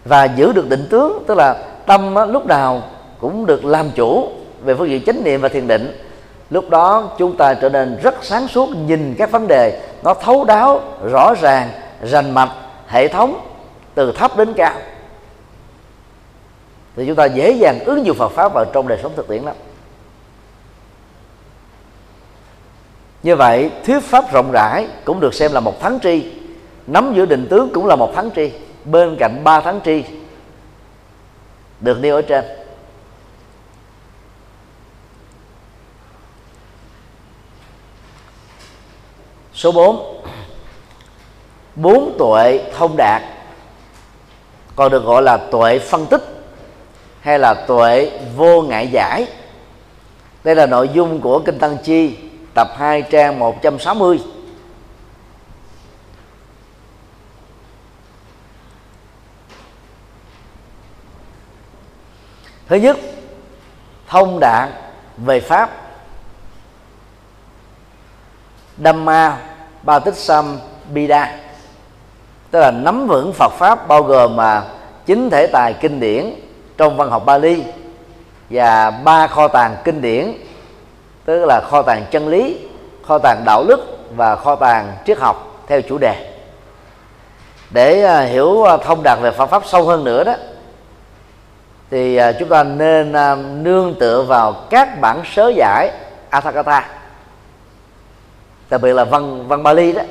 và giữ được định tướng, tức là tâm lúc nào cũng được làm chủ về phương diện chánh niệm và thiền định lúc đó, chúng ta trở nên rất sáng suốt nhìn các vấn đề. Nó thấu đáo, rõ ràng, rành mạch, hệ thống, từ thấp đến cao. Thì chúng ta dễ dàng ứng dụng Phật pháp vào trong đời sống thực tiễn lắm. Như vậy, thuyết pháp rộng rãi cũng được xem là một thắng tri. Nắm giữ định tướng cũng là một thắng tri. Bên cạnh ba thắng tri được nêu ở trên. Số 4 bốn tuệ thông đạt. Còn được gọi là tuệ phân tích hay là tuệ vô ngại giải. Đây là nội dung của kinh tăng chi, tập 2 trang 160 thứ nhất, thông đạt về pháp. Dhamma Ba Tích Sam Bida. Tức là nắm vững Phật pháp bao gồm mà chính thể tài kinh điển trong văn học Bali và ba kho tàng kinh điển, tức là kho tàng chân lý, kho tàng đạo đức và kho tàng triết học theo chủ đề. Để à, hiểu à, thông đạt về Phật pháp sâu hơn nữa đó, thì à, chúng ta nên nương tựa vào các bản sớ giải Atthakatha đặc biệt là văn văn Bali đó.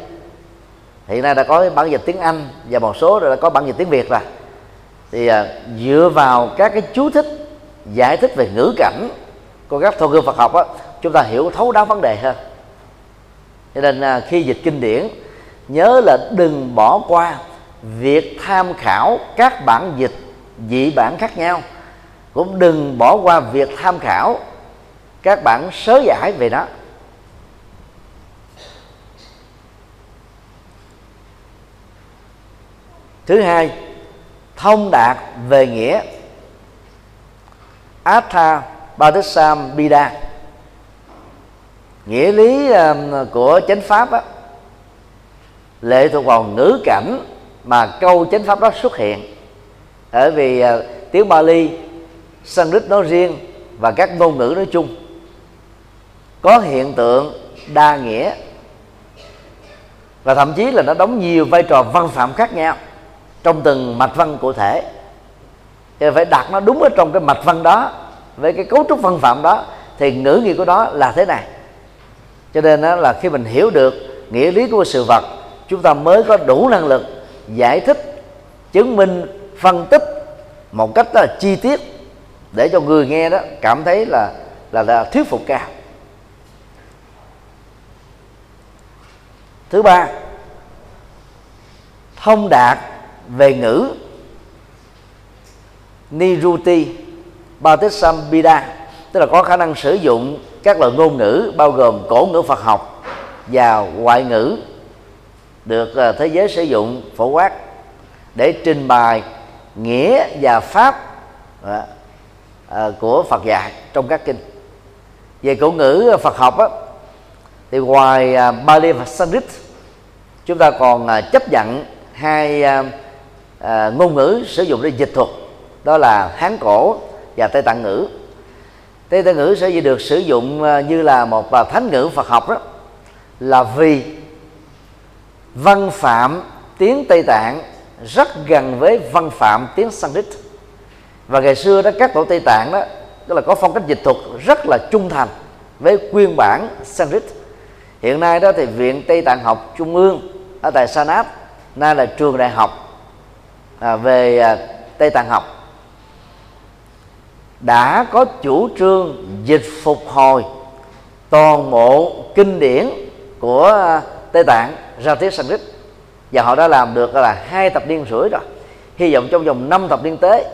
Hiện nay đã có bản dịch tiếng Anh và một số đã có bản dịch tiếng Việt rồi. Thì à, dựa vào các cái chú thích giải thích về ngữ cảnh của các thô cương Phật học á chúng ta hiểu thấu đáo vấn đề hơn cho nên à, khi dịch kinh điển nhớ là đừng bỏ qua việc tham khảo các bản dịch dị bản khác nhau. Cũng đừng bỏ qua việc tham khảo các bản sớ giải về nó. Thứ hai thông đạt về nghĩa. Atha Batisam Bida. Nghĩa lý um, của chánh pháp á, lệ thuộc vào ngữ cảnh mà câu chánh pháp đó xuất hiện. Bởi vì uh, tiếng Bali Sanskrit nói riêng và các ngôn ngữ nói chung. Có hiện tượng đa nghĩa và thậm chí là nó đóng nhiều vai trò văn phạm khác nhau trong từng mạch văn cụ thể. Thì phải đặt nó đúng ở trong cái mạch văn đó với cái cấu trúc văn phạm đó thì ngữ nghĩa của đó là thế này. Cho nên đó là khi mình hiểu được nghĩa lý của sự vật chúng ta mới có đủ năng lực giải thích chứng minh phân tích một cách là chi tiết để cho người nghe đó cảm thấy là là, là thuyết phục cao. Thứ ba thông đạt về ngữ niruti batisambida tức là có khả năng sử dụng các loại ngôn ngữ bao gồm cổ ngữ Phật học và ngoại ngữ được ờ, thế giới sử dụng phổ quát để trình bày nghĩa và pháp ờ, ờ, của Phật dạy trong các kinh. Về cổ ngữ Phật học á, thì ngoài Bali và Sanskrit chúng ta còn chấp nhận hai Ờ, ngôn ngữ sử dụng để dịch thuật, đó là Hán cổ và Tây Tạng ngữ. Tây Tạng ngữ sẽ được sử dụng ờ, như là một ờ, thánh ngữ Phật học đó, là vì văn phạm tiếng Tây Tạng rất gần với văn phạm tiếng Sanskrit. Và ngày xưa đó, các tổ Tây Tạng đó, tức là có phong cách dịch thuật rất là trung thành với nguyên bản Sanskrit. Hiện nay đó thì viện Tây Tạng học Trung ương ở tại Sanat nay là trường đại học à, về à, Tây Tạng học. Đã có chủ trương dịch phục hồi toàn bộ kinh điển của à, Tây Tạng ra tiếng Sanskrit và họ đã làm được là hai thập niên rưỡi rồi. Hy vọng trong vòng năm thập niên tới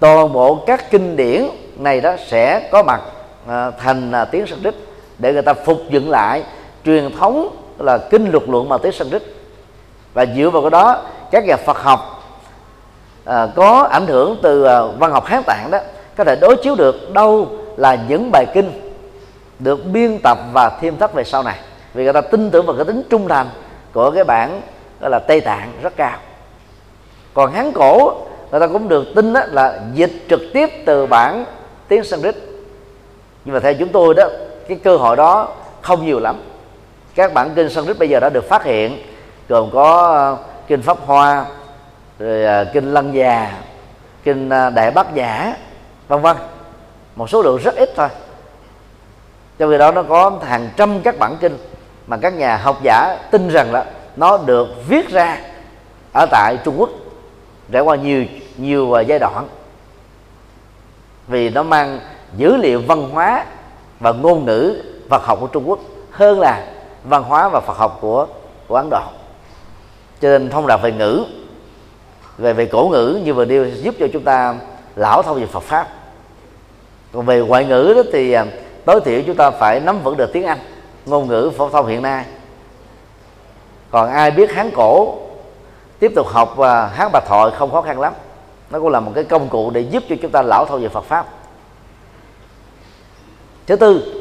toàn bộ các kinh điển này đó sẽ có mặt à, thành à, tiếng Sanskrit để người ta phục dựng lại truyền thống là kinh luật luận mà tiếng Sanskrit và dựa vào cái đó các nhà Phật học à, có ảnh hưởng từ à, văn học Hán Tạng đó có thể đối chiếu được đâu là những bài kinh được biên tập và thêm thắt về sau này. Vì người ta tin tưởng vào cái tính trung thành của cái bản gọi là tây tạng rất cao. Còn hán cổ người ta cũng được tin đó là dịch trực tiếp từ bản tiếng sanskrit nhưng mà theo chúng tôi đó cái cơ hội đó không nhiều lắm. Các bản kinh sanskrit bây giờ đã được phát hiện gồm có ờ, kinh pháp hoa rồi à, kinh lăng già kinh ờ, đại bát giả vân vân. Một số lượng rất ít thôi. Trong khi đó nó có hàng trăm các bản kinh mà các nhà học giả tin rằng là nó được viết ra ở tại Trung Quốc trải qua nhiều nhiều à, giai đoạn. Vì nó mang dữ liệu văn hóa và ngôn ngữ Phật học của Trung Quốc hơn là văn hóa và Phật học của của Ấn Độ. Cho nên thông đạt về ngữ về về cổ ngữ như vừa nêu giúp cho chúng ta lão thông về Phật pháp. Còn về ngoại ngữ đó thì à, tối thiểu chúng ta phải nắm vững được tiếng Anh, ngôn ngữ phổ thông hiện nay. Còn ai biết hán cổ, tiếp tục học và hán bạch thoại không khó khăn lắm. Nó cũng là một cái công cụ để giúp cho chúng ta lão thâu về Phật pháp. Thứ tư,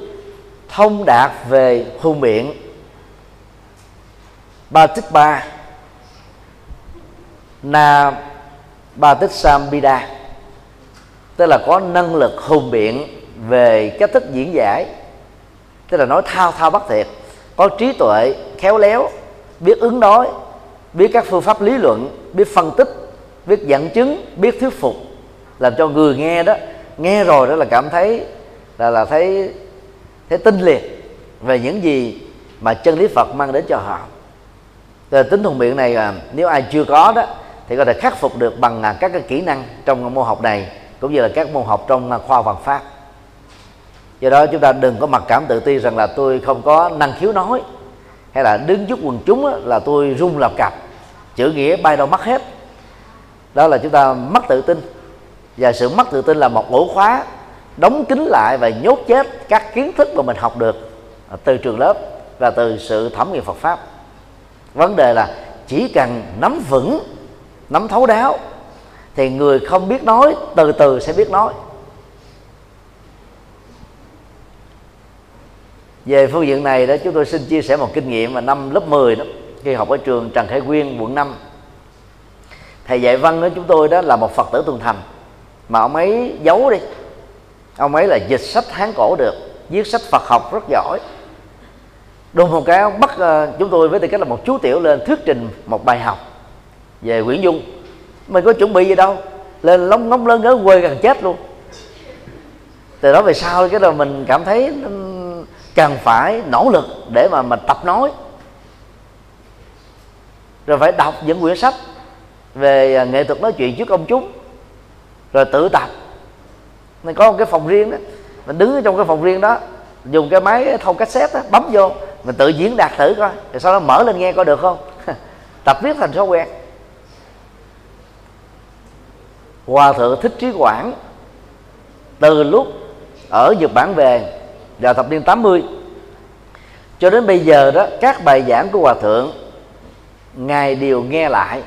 thông đạt về hôn miệng. Ba tích ba na ba tích sambida tức là có năng lực hùng biện về cách thức diễn giải tức là nói thao thao bất thiệt có trí tuệ khéo léo biết ứng đối biết các phương pháp lý luận biết phân tích biết dẫn chứng biết thuyết phục làm cho người nghe đó nghe rồi đó là cảm thấy là là thấy thấy tinh liệt về những gì mà chân lý Phật mang đến cho họ. Rồi tính hùng biện này à, nếu ai chưa có đó thì có thể khắc phục được bằng à, các cái kỹ năng trong môn học này, cũng như là các môn học trong à, khoa văn pháp. Do đó chúng ta đừng có mặc cảm tự ti rằng là tôi không có năng khiếu nói, hay là đứng trước quần chúng là tôi rung lập cặp chữ nghĩa bay đâu mất hết. Đó là chúng ta mất tự tin. Và sự mất tự tin là một ổ khóa đóng kín lại và nhốt chết các kiến thức mà mình học được từ trường lớp và từ sự thẩm nghiệm Phật pháp. Vấn đề là chỉ cần nắm vững nắm thấu đáo. Thì người không biết nói, từ từ sẽ biết nói. Về phương diện này đó, chúng tôi xin chia sẻ một kinh nghiệm mà năm lớp 10 đó, khi học ở trường Trần Khải Quyên, quận 5 thầy dạy văn của chúng tôi đó là một phật tử tuần thành. Mà ông ấy giấu đi. Ông ấy là dịch sách hán cổ được, viết sách phật học rất giỏi. Đùng một cái ông bắt ờ, chúng tôi với tư cách là một chú tiểu lên thuyết trình một bài học về Nguyễn Dung. Mình có chuẩn bị gì đâu. Lên lóng ngóng lớn ngớ quê gần chết luôn. Từ đó về sau cái là mình cảm thấy cần phải nỗ lực để mà mình tập nói. Rồi phải đọc những quyển sách về nghệ thuật nói chuyện trước công chúng rồi tự tập. Mình có một cái phòng riêng đó. Mình đứng ở trong cái phòng riêng đó dùng cái máy thâu cassette đó, bấm vô mình tự diễn đạt thử coi. Rồi sau đó mở lên nghe coi được không? Tập viết thành thói quen. Hòa thượng thích trí quảng, từ lúc ở Nhật Bản về vào thập niên 80 cho đến bây giờ đó, các bài giảng của hòa thượng, ngài đều nghe lại.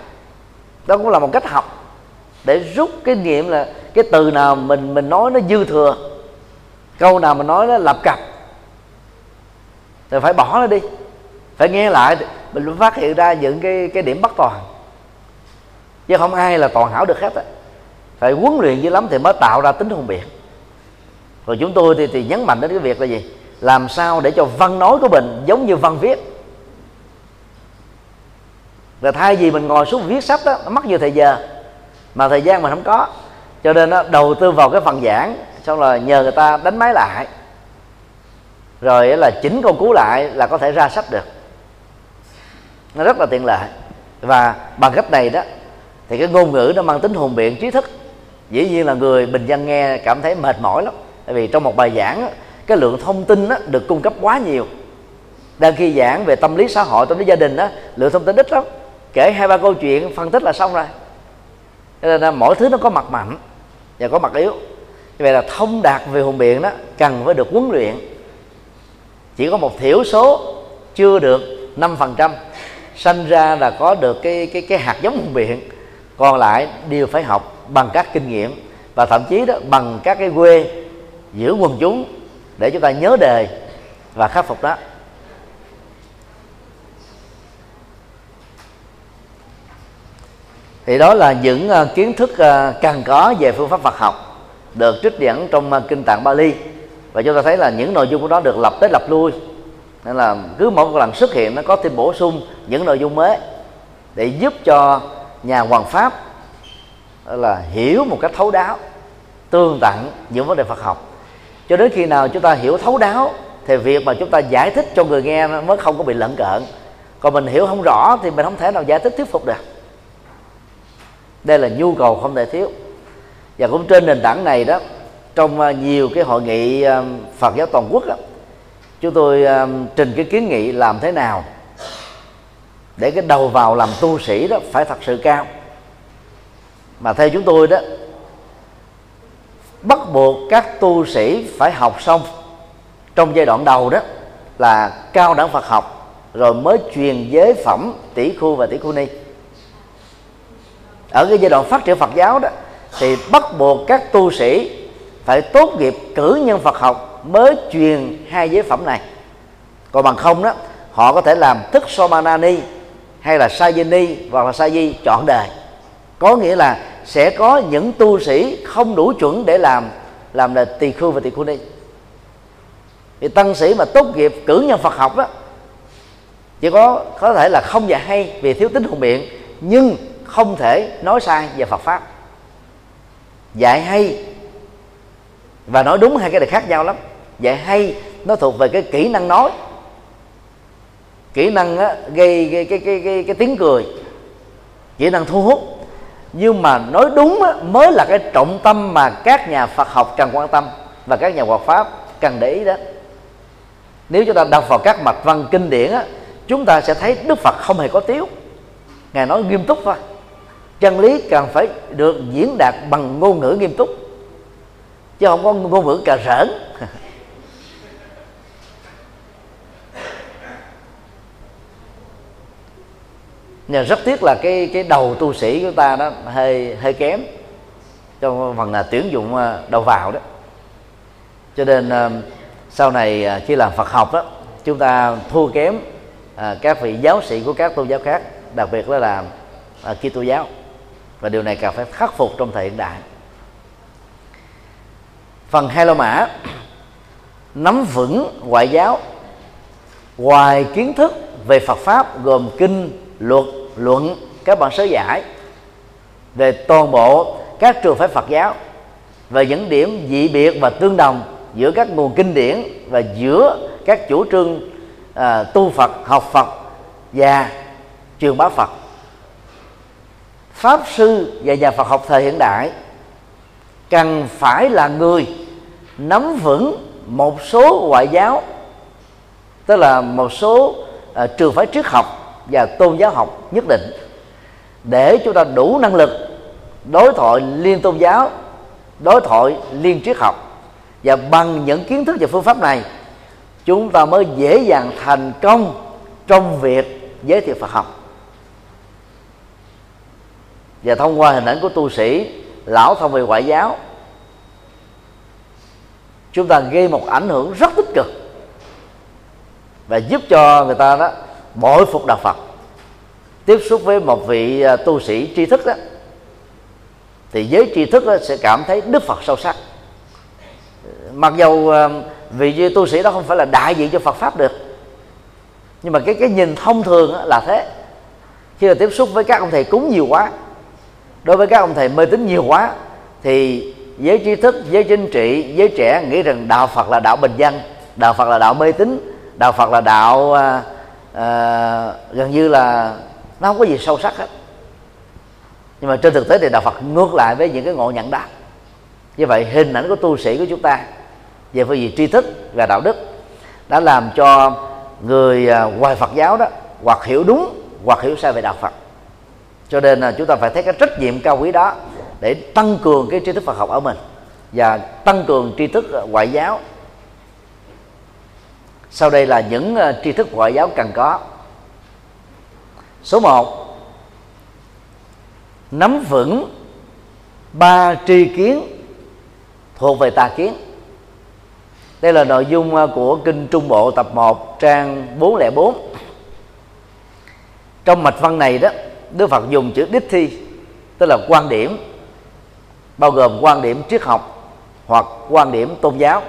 Đó cũng là một cách học để rút cái nghiệm là cái từ nào mình mình nói nó dư thừa, câu nào mình nói nó lập cập, thì phải bỏ nó đi, phải nghe lại mình phát hiện ra những cái cái điểm bất toàn. Chứ không ai là toàn hảo được hết á phải huấn luyện dữ lắm thì mới tạo ra tính hùng biện rồi chúng tôi thì, thì nhấn mạnh đến cái việc là gì? Làm sao để cho văn nói của mình giống như văn viết. Là thay vì mình ngồi xuống viết sách đó nó mất nhiều thời giờ mà thời gian mình không có. Cho nên đó, đầu tư vào cái phần giảng xong rồi nhờ người ta đánh máy lại. Rồi là chỉnh câu cú lại là có thể ra sách được. Nó rất là tiện lợi. Và bằng cách này đó thì cái ngôn ngữ nó mang tính hùng biện trí thức dĩ nhiên là người bình dân nghe cảm thấy mệt mỏi lắm. Tại vì trong một bài giảng cái lượng thông tin đó, được cung cấp quá nhiều. Đang khi giảng về tâm lý xã hội tâm lý gia đình đó lượng thông tin ít lắm. Kể hai ba câu chuyện phân tích là xong rồi. Cho nên là mỗi thứ nó có mặt mạnh và có mặt yếu. Như vậy là thông đạt về hùng biện đó cần phải được huấn luyện. Chỉ có một thiểu số chưa được 5% sanh ra là có được cái cái cái hạt giống hùng biện còn lại đều phải học bằng các kinh nghiệm và thậm chí đó, bằng các cái quê giữa quần chúng để chúng ta nhớ đề và khắc phục đó. Thì đó là những ờ, kiến thức ờ, cần có về phương pháp Phật học được trích dẫn trong ờ, kinh tạng Bali. Và chúng ta thấy là những nội dung của đó được lập tới lập lui. Nên là cứ mỗi một lần xuất hiện nó có thêm bổ sung những nội dung mới để giúp cho nhà hoàng pháp là hiểu một cách thấu đáo tương tận những vấn đề Phật học. Cho đến khi nào chúng ta hiểu thấu đáo thì việc mà chúng ta giải thích cho người nghe mới không có bị lẫn cợn. Còn mình hiểu không rõ thì mình không thể nào giải thích thuyết phục được. Đây là nhu cầu không thể thiếu. Và cũng trên nền tảng này đó trong à, nhiều cái hội nghị à, Phật giáo toàn quốc đó, chúng tôi à, trình cái kiến nghị làm thế nào để cái đầu vào làm tu sĩ đó phải thật sự cao mà theo chúng tôi đó, bắt buộc các tu sĩ phải học xong trong giai đoạn đầu đó là cao đẳng Phật học, rồi mới truyền giới phẩm tỷ khu và tỷ khu ni. Ở cái giai đoạn phát triển Phật giáo đó, thì bắt buộc các tu sĩ phải tốt nghiệp cử nhân Phật học mới truyền hai giới phẩm này. Còn bằng không đó, họ có thể làm thức Somanani hay là Sayini hoặc là Sayi chọn đời có nghĩa là sẽ có những tu sĩ không đủ chuẩn để làm làm là tỳ khưu và tỳ khưu ni. Thì tăng sĩ mà tốt nghiệp cử nhân Phật học đó chỉ có có thể là không dạy hay vì thiếu tính hùng biện nhưng không thể nói sai về Phật pháp. Dạy hay và nói đúng hai cái này khác nhau lắm. Dạy hay nó thuộc về cái kỹ năng nói. Kỹ năng á, gây, gây cái, cái, cái, cái tiếng cười. Kỹ năng thu hút nhưng mà nói đúng á, mới là cái trọng tâm mà các nhà Phật học cần quan tâm và các nhà Phật pháp cần để ý đó. Nếu chúng ta đọc vào các mạch văn kinh điển á, chúng ta sẽ thấy Đức Phật không hề có tiếu. Ngài nói nghiêm túc thôi. Chân lý cần phải được diễn đạt bằng ngôn ngữ nghiêm túc chứ không có ngôn ngữ cà rỡn. nhưng rất tiếc là cái cái đầu tu sĩ của ta đó hơi hơi kém. Trong phần là tuyển dụng à, đầu vào đó. Cho nên à, sau này à, khi làm Phật học đó, chúng ta thua kém các vị giáo sĩ của các tôn giáo khác, đặc biệt là làm Kitô giáo. Và điều này cần phải khắc phục trong thời hiện đại. Phần hai lô mã, nắm vững ngoại giáo, ngoài kiến thức về Phật pháp gồm kinh, luật luận các bản sớ giải về toàn bộ các trường phái Phật giáo và những điểm dị biệt và tương đồng giữa các nguồn kinh điển và giữa các chủ trương à, tu Phật học Phật và truyền bá Phật. Pháp sư và nhà Phật học thời hiện đại cần phải là người nắm vững một số ngoại giáo tức là một số uh, trường phái triết học và tôn giáo học nhất định, để chúng ta đủ năng lực đối thoại liên tôn giáo, đối thoại liên triết học. Và bằng những kiến thức và phương pháp này, chúng ta mới dễ dàng thành công trong việc giới thiệu Phật học. Và thông qua hình ảnh của tu sĩ, lão thông về ngoại giáo, chúng ta gây một ảnh hưởng rất tích cực và giúp cho người ta đó bội phục đạo Phật. Tiếp xúc với một vị à, tu sĩ tri thức đó thì giới tri thức đó sẽ cảm thấy Đức Phật sâu sắc. Mặc dầu à, vị tu sĩ đó không phải là đại diện cho Phật pháp được nhưng mà cái cái nhìn thông thường là thế. Khi mà tiếp xúc với các ông thầy cúng nhiều quá đối với các ông thầy mê tín nhiều quá thì giới tri thức giới chính trị giới trẻ nghĩ rằng đạo phật là đạo bình dân đạo phật là đạo mê tín đạo phật là đạo uh, à, gần như là nó không có gì sâu sắc hết. Nhưng mà trên thực tế thì đạo phật ngược lại với những cái ngộ nhận đó. Như vậy hình ảnh của tu sĩ của chúng ta về phương diện tri thức và đạo đức đã làm cho người à, ngoài phật giáo đó hoặc hiểu đúng hoặc hiểu sai về đạo phật. Cho nên là chúng ta phải thấy cái trách nhiệm cao quý đó để tăng cường cái tri thức Phật học ở mình và tăng cường tri thức à, ngoại giáo sau đây là những uh, tri thức ngoại giáo cần có. Số 1 nắm vững ba tri kiến thuộc về tà kiến. Đây là nội dung ờ, của kinh Trung Bộ tập 1 trang 404 trong mạch văn này đó Đức Phật dùng chữ đích thi tức là quan điểm bao gồm quan điểm triết học hoặc quan điểm tôn giáo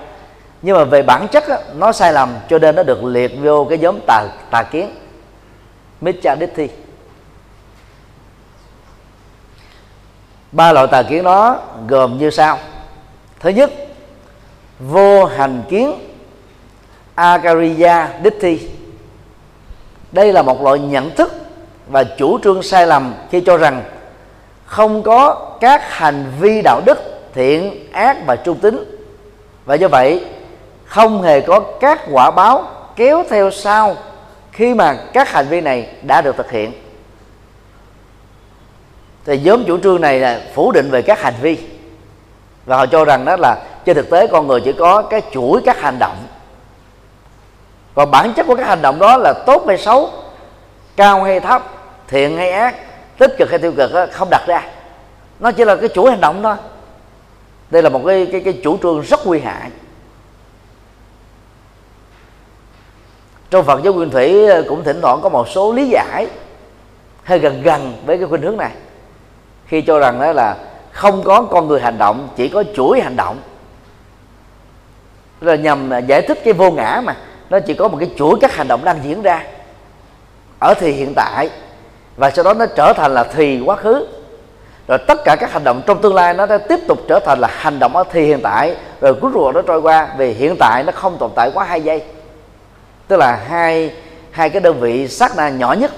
nhưng mà về bản chất á, nó sai lầm cho nên nó được liệt vô cái nhóm tà tà kiến. Mitcha Ditti ba loại tà kiến đó gồm như sau. Thứ nhất vô hành kiến Akariya Ditti đây là một loại nhận thức và chủ trương sai lầm khi cho rằng không có các hành vi đạo đức thiện ác và trung tính. Và do vậy không hề có các quả báo kéo theo sau khi mà các hành vi này đã được thực hiện. Thì nhóm chủ trương này là phủ định về các hành vi. Và họ cho rằng đó là trên thực tế con người chỉ có cái chuỗi các hành động. Còn bản chất của các hành động đó là tốt hay xấu cao hay thấp thiện hay ác tích cực hay tiêu cực đó, không đặt ra. Nó chỉ là cái chuỗi hành động thôi. Đây là một cái cái, cái chủ trương rất nguy hại. Trong Phật giáo nguyên thủy ờ, cũng thỉnh thoảng có một số lý giải hơi gần gần với cái khuynh hướng này. Khi cho rằng đó là không có con người hành động, chỉ có chuỗi hành động. Là nhằm ờ, giải thích cái vô ngã mà, nó chỉ có một cái chuỗi các hành động đang diễn ra ở thì hiện tại, và sau đó nó trở thành là thì quá khứ. Rồi tất cả các hành động trong tương lai nó sẽ tiếp tục trở thành là hành động ở thì hiện tại, rồi cuối cùng nó trôi qua vì hiện tại nó không tồn tại quá hai giây tức là hai hai cái đơn vị sát na nhỏ nhất.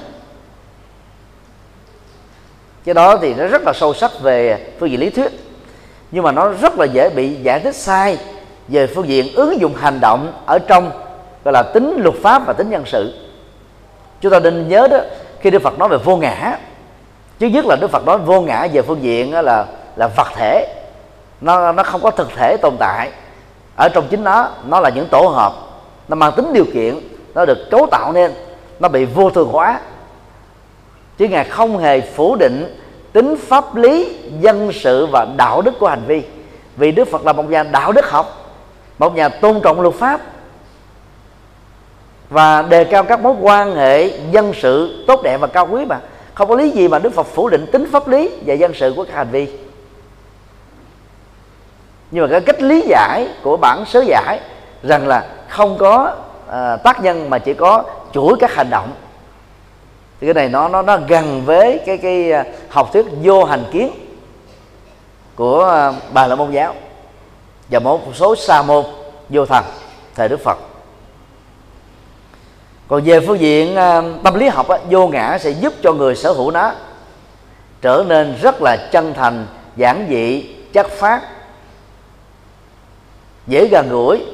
Cái đó thì nó rất là sâu sắc về phương diện lý thuyết, nhưng mà nó rất là dễ bị giải thích sai về phương diện ứng dụng hành động ở trong, gọi là tính luật pháp và tính nhân sự. Chúng ta nên nhớ đó, khi đức phật nói về vô ngã chứ nhất là đức phật nói vô ngã về phương diện là là vật thể. Nó nó không có thực thể tồn tại. Ở trong chính nó nó là những tổ hợp nó mang tính điều kiện, nó được cấu tạo nên, nó bị vô thường hóa. Chứ ngài không hề phủ định tính pháp lý, dân sự và đạo đức của hành vi. Vì đức phật là một nhà đạo đức học, một nhà tôn trọng luật pháp và đề cao các mối quan hệ dân sự tốt đẹp và cao quý mà. Không có lý gì mà đức phật phủ định tính pháp lý và dân sự của các hành vi. Nhưng mà cái cách lý giải của bản sớ giải rằng là không có à, tác nhân mà chỉ có chuỗi các hành động. Thì cái này nó nó nó gần với cái cái ờ, học thuyết vô hành kiến của ờ, bà la môn giáo và một số sa môn vô thần thời đức phật. Còn về phương diện tâm lý học á, vô ngã sẽ giúp cho người sở hữu nó trở nên rất là chân thành giản dị chất phát dễ gần gũi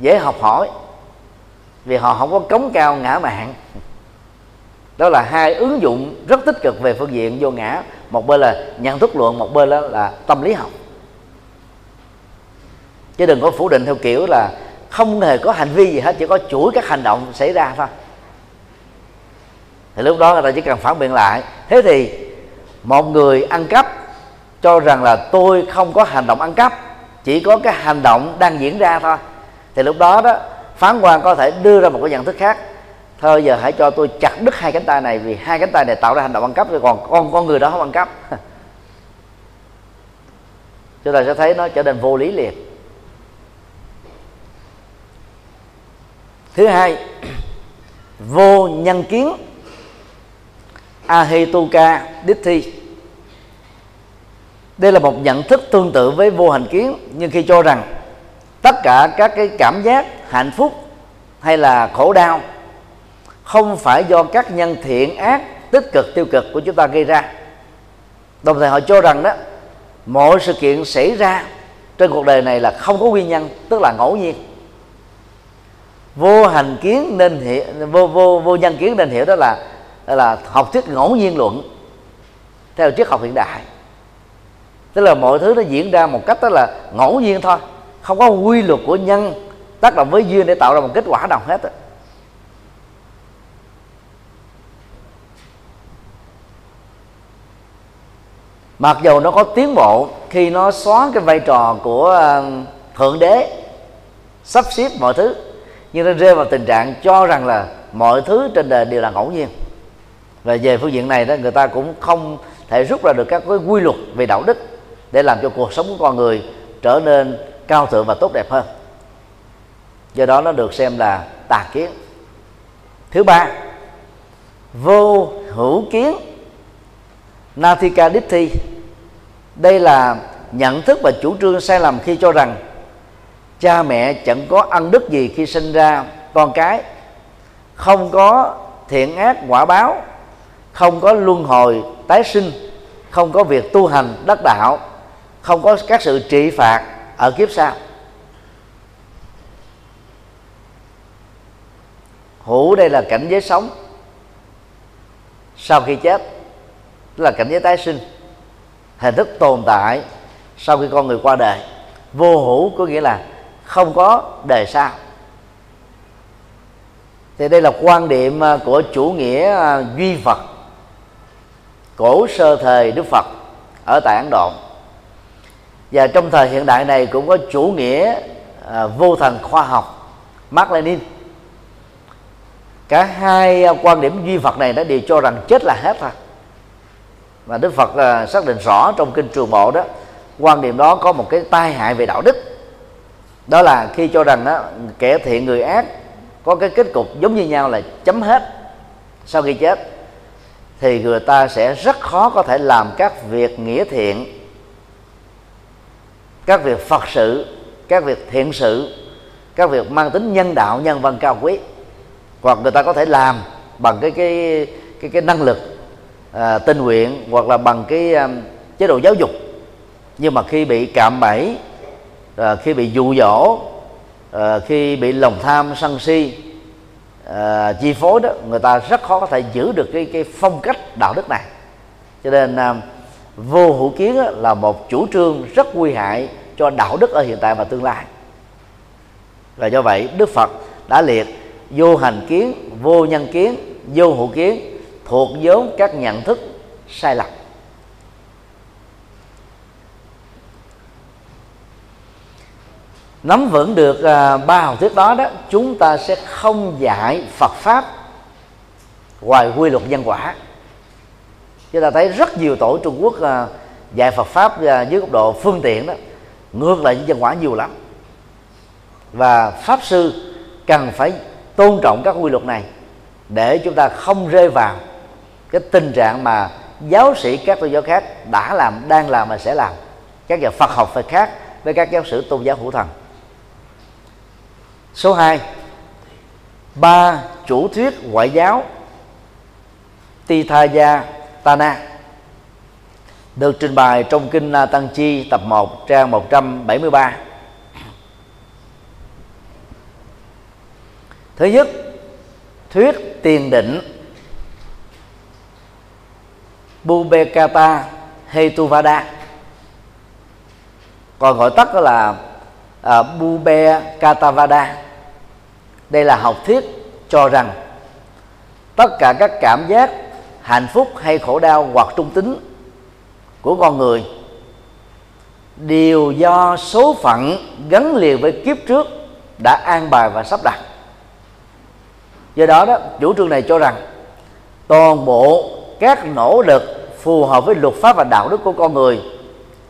dễ học hỏi. Vì họ không có cống cao ngã mạng. Đó là hai ứng dụng rất tích cực về phương diện vô ngã. Một bên là nhận thức luận, một bên đó là tâm lý học. Chứ đừng có phủ định theo kiểu là không hề có hành vi gì hết, chỉ có chuỗi các hành động xảy ra thôi. Thì lúc đó người ta chỉ cần phản biện lại. Thế thì một người ăn cắp cho rằng là tôi không có hành động ăn cắp, chỉ có cái hành động đang diễn ra thôi thì lúc đó đó, phán quan có thể đưa ra một cái nhận thức khác. Thôi giờ hãy cho tôi chặt đứt hai cánh tay này vì hai cánh tay này tạo ra hành động ăn cắp rồi còn con con người đó không ăn cắp. Chúng ta sẽ thấy nó trở nên vô lý liền. Thứ hai, vô nhân kiến. Ahituka ditti. Đây là một nhận thức tương tự với vô hành kiến, nhưng khi cho rằng tất cả các cái cảm giác hạnh phúc hay là khổ đau không phải do các nhân thiện ác tích cực, tiêu cực của chúng ta gây ra. Đồng thời họ cho rằng đó, mọi sự kiện xảy ra trên cuộc đời này là không có nguyên nhân, tức là ngẫu nhiên. Vô hành kiến nên hiểu, vô vô vô nhân kiến nên hiểu đó là đó là học thuyết ngẫu nhiên luận theo triết học hiện đại. Tức là mọi thứ nó diễn ra một cách đó là ngẫu nhiên thôi không có quy luật của nhân tác động với duyên để tạo ra một kết quả nào hết mặc dù nó có tiến bộ, khi nó xóa cái vai trò của ờ, thượng đế, sắp xếp mọi thứ, nhưng nó rơi vào tình trạng cho rằng là mọi thứ trên đời đều là ngẫu nhiên. Và về phương diện này đó, người ta cũng không thể rút ra được các cái quy luật về đạo đức để làm cho cuộc sống của con người trở nên cao thượng và tốt đẹp hơn. Do đó nó được xem là tà kiến. Thứ ba, vô hữu kiến. Nathika dithi đây là nhận thức và chủ trương sai lầm khi cho rằng cha mẹ chẳng có ăn đức gì khi sinh ra con cái, không có thiện ác quả báo, không có luân hồi tái sinh, không có việc tu hành đắc đạo, không có các sự trị phạt ở kiếp sau. Hữu đây là cảnh giới sống. Sau khi chết, tức là cảnh giới tái sinh. Hình thức tồn tại sau khi con người qua đời. Vô hữu có nghĩa là không có đời sau. Thì đây là quan điểm à, của chủ nghĩa à, duy phật. Cổ sơ thời đức phật ở tại ấn độ và trong thời hiện đại này cũng có chủ nghĩa à, vô thần khoa học Mark Lenin. Cả hai à, quan điểm duy vật này đã đều cho rằng chết là hết thôi. Và Đức Phật à, xác định rõ trong kinh Trường Bộ đó quan điểm đó có một cái tai hại về đạo đức. Đó là khi cho rằng đó, kẻ thiện người ác có cái kết cục giống như nhau là chấm hết sau khi chết thì người ta sẽ rất khó có thể làm các việc nghĩa thiện các việc phật sự các việc thiện sự các việc mang tính nhân đạo nhân văn cao quý. Hoặc người ta có thể làm bằng cái cái cái cái năng lực à, tinh nguyện hoặc là bằng cái um, chế độ giáo dục. Nhưng mà khi bị cạm bẫy à, khi bị dụ dỗ à, khi bị lòng tham sân si à, chi phối đó người ta rất khó có thể giữ được cái cái phong cách đạo đức này. Cho nên à, vô hữu kiến là một chủ trương rất nguy hại cho đạo đức ở hiện tại và tương lai. Và do vậy, đức phật đã liệt vô hành kiến, vô nhân kiến, vô hữu kiến thuộc vốn các nhận thức sai lầm. Nắm vững được à, ba học thuyết đó đó, chúng ta sẽ không dạy Phật pháp ngoài quy luật nhân quả chúng ta thấy rất nhiều tổ Trung Quốc à, dạy Phật pháp uh, dưới góc độ phương tiện đó ngược lại với nhân quả nhiều lắm. Và pháp sư cần phải tôn trọng các quy luật này để chúng ta không rơi vào cái tình trạng mà giáo sĩ các tôn giáo khác đã làm đang làm và sẽ làm. Các nhà Phật học phải khác với các giáo sử tôn giáo hữu thần. Số 2 ba chủ thuyết ngoại giáo Tithaya Tana. Được trình bày trong kinh Tăng Chi tập 1 trang 173 thứ nhất thuyết tiền định. Bubekata Hetuvada. Còn gọi tắt là à, uh, Bube Katavada đây là học thuyết cho rằng tất cả các cảm giác hạnh phúc hay khổ đau hoặc trung tính của con người đều do số phận gắn liền với kiếp trước đã an bài và sắp đặt. Do đó đó, chủ trương này cho rằng toàn bộ các nỗ lực phù hợp với luật pháp và đạo đức của con người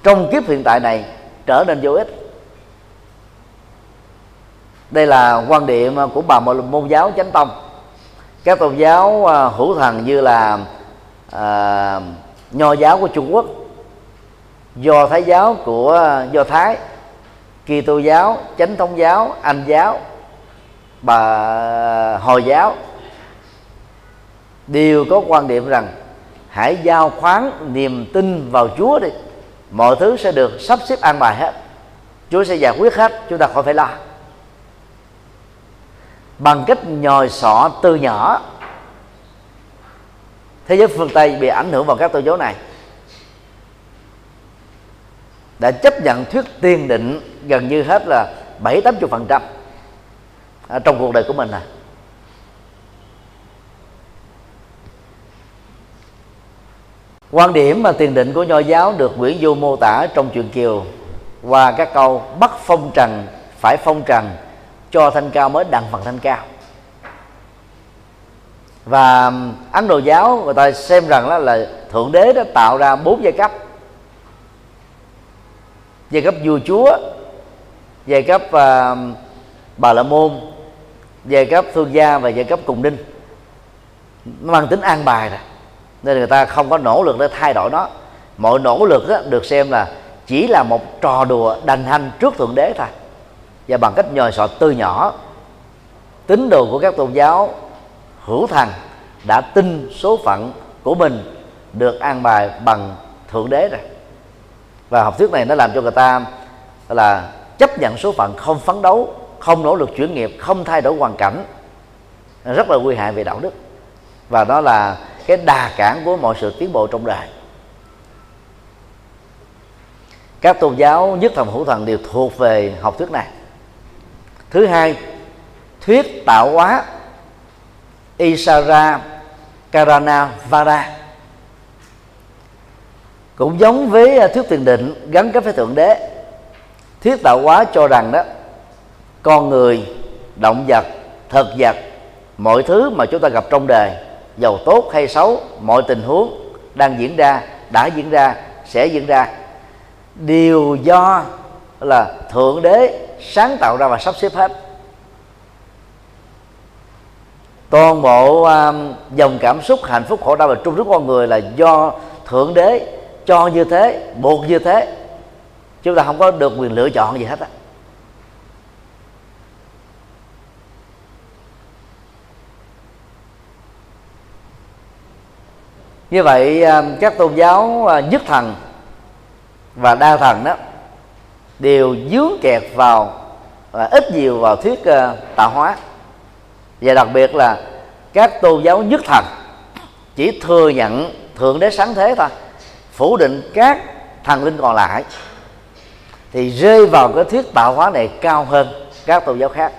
trong kiếp hiện tại này trở nên vô ích. Đây là quan điểm của bà môn giáo chánh tông các tôn giáo à, hữu thần như là à, nho giáo của trung quốc do thái giáo của à, do thái kỳ tô giáo chánh thống giáo anh giáo bà à, hồi giáo đều có quan điểm rằng hãy giao khoán niềm tin vào chúa đi. Mọi thứ sẽ được sắp xếp an bài hết. Chúa sẽ giải quyết hết chúng ta khỏi phải lo bằng cách nhồi sọ từ nhỏ. Thế giới phương tây bị ảnh hưởng vào các tôn giáo này. Đã chấp nhận thuyết tiên định gần như hết là bảy, tám chục phần trăm à, trong cuộc đời của mình à. Quan điểm mà tiền định của nho giáo được Nguyễn Du mô tả trong truyện Kiều qua các câu bắt phong trần, phải phong trần cho thanh cao mới đặng phần thanh cao. Và um, ấn độ giáo người ta xem rằng đó là thượng đế đã tạo ra bốn giai cấp. Giai cấp vua chúa giai cấp uh, bà la môn giai cấp thương gia và giai cấp cùng đinh. Nó mang tính an bài rồi nên người ta không có nỗ lực để thay đổi nó. Mọi nỗ lực đó, được xem là chỉ là một trò đùa đành hành trước thượng đế thôi và bằng cách nhồi sọ từ nhỏ, tín đồ của các tôn giáo hữu thần đã tin số phận của mình được an bài bằng thượng đế rồi. Và học thuyết này nó làm cho người ta là chấp nhận số phận, không phấn đấu, không nỗ lực chuyển nghiệp, không thay đổi hoàn cảnh. Rất là nguy hại về đạo đức. Và đó là cái đà cản của mọi sự tiến bộ trong đời. Các tôn giáo nhất thần hữu thần đều thuộc về học thuyết này thứ hai, thuyết tạo hóa, Isara Karana Vara cũng giống với à, thuyết tiền định gắn kết với thượng đế, thuyết tạo hóa cho rằng đó, con người, động vật, thực vật, mọi thứ mà chúng ta gặp trong đời, giàu tốt hay xấu, mọi tình huống đang diễn ra, đã diễn ra, sẽ diễn ra, đều do là thượng đế sáng tạo ra và sắp xếp hết. Toàn bộ um, dòng cảm xúc hạnh phúc khổ đau và trung sức con người là do thượng đế cho như thế buộc như thế chúng ta không có được quyền lựa chọn gì hết á. Như vậy um, các tôn giáo uh, nhất thần và đa thần đó đều dướng kẹt vào và ít nhiều vào thuyết uh, tạo hóa. Và đặc biệt là các tôn giáo nhất thần chỉ thừa nhận thượng đế sáng thế thôi phủ định các thần linh còn lại thì rơi vào cái thuyết tạo hóa này cao hơn các tôn giáo khác.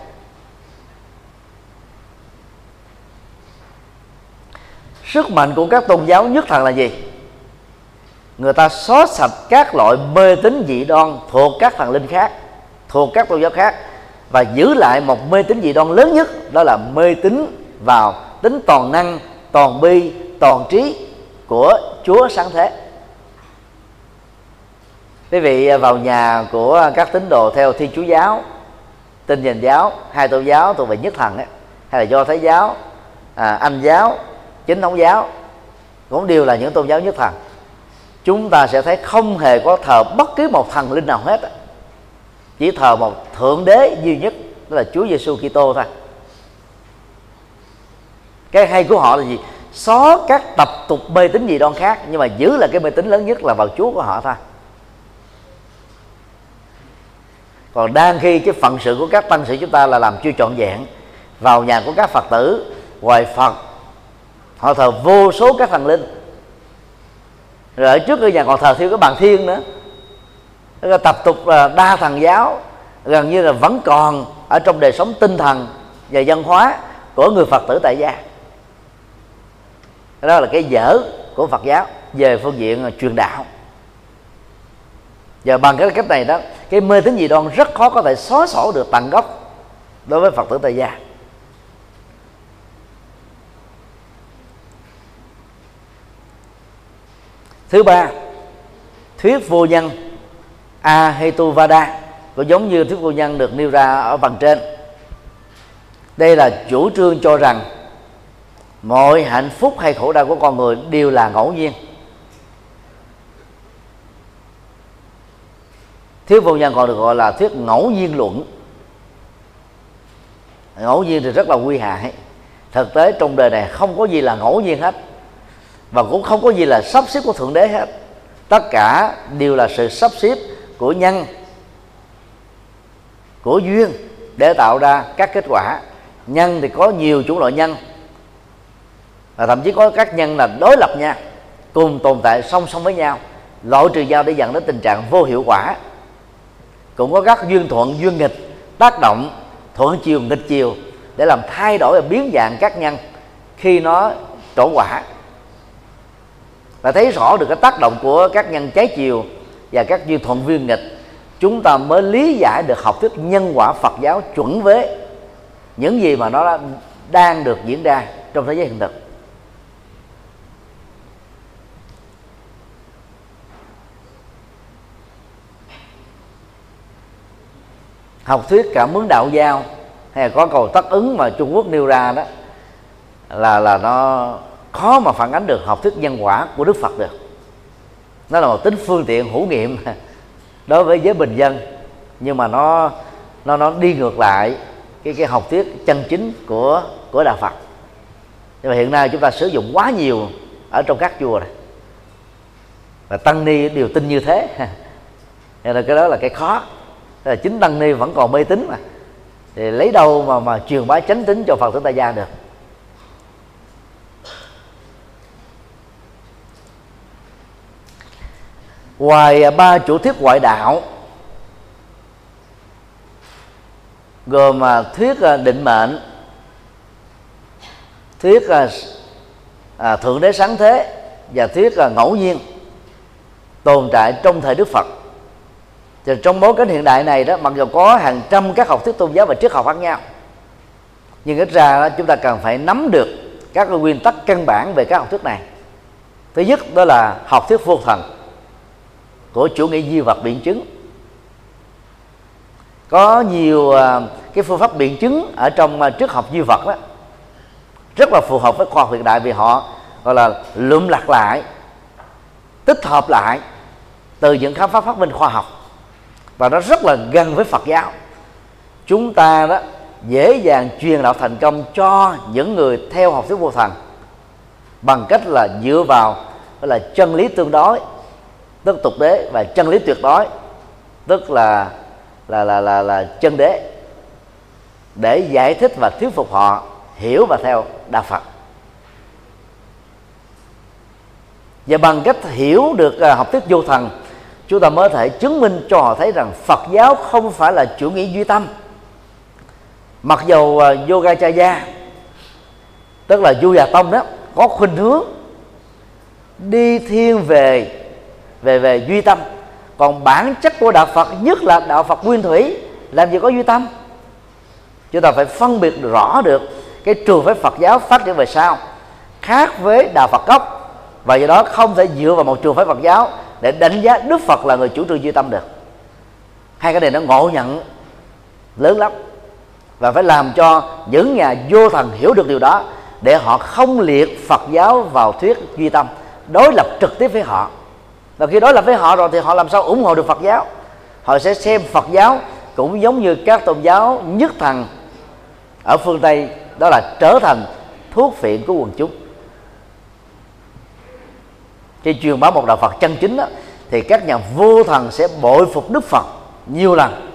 Sức mạnh của các tôn giáo nhất thần là gì? Người ta xóa sạch các loại mê tín dị đoan thuộc các thần linh khác thuộc các tôn giáo khác và giữ lại một mê tín dị đoan lớn nhất đó là mê tín vào tính toàn năng toàn bi toàn trí của Chúa sáng thế. Quý vị vào nhà của các tín đồ theo thiên chúa giáo tin nhìn giáo hai tôn giáo thuộc về nhất thần ấy, hay là do thái giáo à, anh giáo chính thống giáo cũng đều là những tôn giáo nhất thần chúng ta sẽ thấy không hề có thờ bất cứ một thần linh nào hết chỉ thờ một thượng đế duy nhất, đó là Chúa Giêsu Kitô thôi. Cái hay của họ là gì? Xóa các tập tục mê tín gì đoan khác, nhưng mà giữ là cái mê tín lớn nhất là vào Chúa của họ thôi. Còn đang khi cái phận sự của các tăng sĩ chúng ta là làm chưa trọn vẹn, vào nhà của các phật tử, ngoài phật, họ thờ vô số các thần linh rồi ở trước cái nhà còn thờ thiêu cái bàn thiên nữa. Cái tập tục là đa thần giáo, gần như là vẫn còn ở trong đời sống tinh thần và văn hóa của người phật tử tại gia. Đó là cái dở của phật giáo về phương diện truyền đạo. Và bằng cái cách này đó, cái mê tín dị đoan rất khó có thể xóa sổ được tận gốc đối với phật tử tại gia. Thứ ba, thuyết vô nhân Ahetuvada cũng giống như thuyết vô nhân được nêu ra ở phần trên. Đây là chủ trương cho rằng mọi hạnh phúc hay khổ đau của con người đều là ngẫu nhiên. Thuyết vô nhân còn được gọi là thuyết ngẫu nhiên luận. Ngẫu nhiên thì rất là nguy hại. Thực tế trong đời này không có gì là ngẫu nhiên hết và cũng không có gì là sắp xếp của thượng đế hết. Tất cả đều là sự sắp xếp của nhân, của duyên để tạo ra các kết quả. Nhân thì có nhiều chủng loại nhân, và thậm chí có các nhân là đối lập nhau cùng tồn tại song song với nhau, loại trừ nhau để dẫn đến tình trạng vô hiệu quả. Cũng có các duyên thuận, duyên nghịch, tác động, thuận chiều, nghịch chiều để làm thay đổi và biến dạng các nhân khi nó trổ quả và thấy rõ được cái tác động của các nhân trái chiều và các duy thuận viên nghịch, chúng ta mới lý giải được học thuyết nhân quả Phật giáo chuẩn với những gì mà nó đang được diễn ra trong thế giới hiện thực. Học thuyết cảm ứng đạo giao hay là có cầu tác ứng mà Trung Quốc nêu ra đó là là nó khó mà phản ánh được học thuyết nhân quả của Đức Phật được. Nó là một tính phương tiện hữu nghiệm đối với giới bình dân, nhưng mà nó nó nó đi ngược lại cái cái học thuyết chân chính của của đạo Phật. Nhưng mà hiện nay chúng ta sử dụng quá nhiều ở trong các chùa này. Và tăng ni đều tin như thế. Nên là cái đó là cái khó. Là chính tăng ni vẫn còn mê tín mà. Thì lấy đâu mà mà truyền bá chánh tính cho phật tử tại gia được? Ngoài à, ba chủ thuyết ngoại đạo gồm mà thuyết à, định mệnh thuyết à, à, thượng đế sáng thế và thuyết ngẫu nhiên tồn tại trong thời đức phật. Thì trong bối cảnh hiện đại này đó mặc dù có hàng trăm các học thuyết tôn giáo và triết học khác nhau nhưng ít ra đó, chúng ta cần phải nắm được các nguyên tắc căn bản về các học thuyết này. Thứ nhất đó là học thuyết vô thần của chủ nghĩa duy vật biện chứng. Có nhiều à, cái phương pháp biện chứng ở trong à, triết học duy vật đó rất là phù hợp với khoa học hiện đại vì họ, gọi là, lượm lặt lại, tích hợp lại từ những khám phá phát minh khoa học. Và nó rất là gần với Phật giáo. Chúng ta đó dễ dàng truyền đạo thành công cho những người theo học thuyết vô thần bằng cách là dựa vào là, chân lý tương đối tức tục đế và chân lý tuyệt đối. Tức là là là là là chân đế. Để giải thích và thuyết phục họ hiểu và theo đạo Phật. Và bằng cách hiểu được à, học thuyết vô thần chúng ta mới thể chứng minh cho họ thấy rằng Phật giáo không phải là chủ nghĩa duy tâm. Mặc dù cha gia, tức là Du Già Tông đó có khuynh hướng đi thiên về về về duy tâm. Còn bản chất của đạo Phật, nhất là đạo Phật nguyên thủy, làm gì có duy tâm? Chúng ta phải phân biệt rõ được cái trường phái Phật giáo phát triển về sau khác với đạo Phật gốc. Và do đó không thể dựa vào một trường phái Phật giáo để đánh giá Đức Phật là người chủ trương duy tâm được. Hai cái này nó ngộ nhận lớn lắm. Và phải làm cho những nhà vô thần hiểu được điều đó, để họ không liệt Phật giáo vào thuyết duy tâm, đối lập trực tiếp với họ và khi đối lập với họ rồi thì họ làm sao ủng hộ được Phật giáo? Họ sẽ xem Phật giáo cũng giống như các tôn giáo nhất thần ở phương Tây đó là trở thành thuốc phiện của quần chúng. Khi truyền bá một đạo Phật chân chính đó, thì các nhà vô thần sẽ bội phục Đức Phật nhiều lần.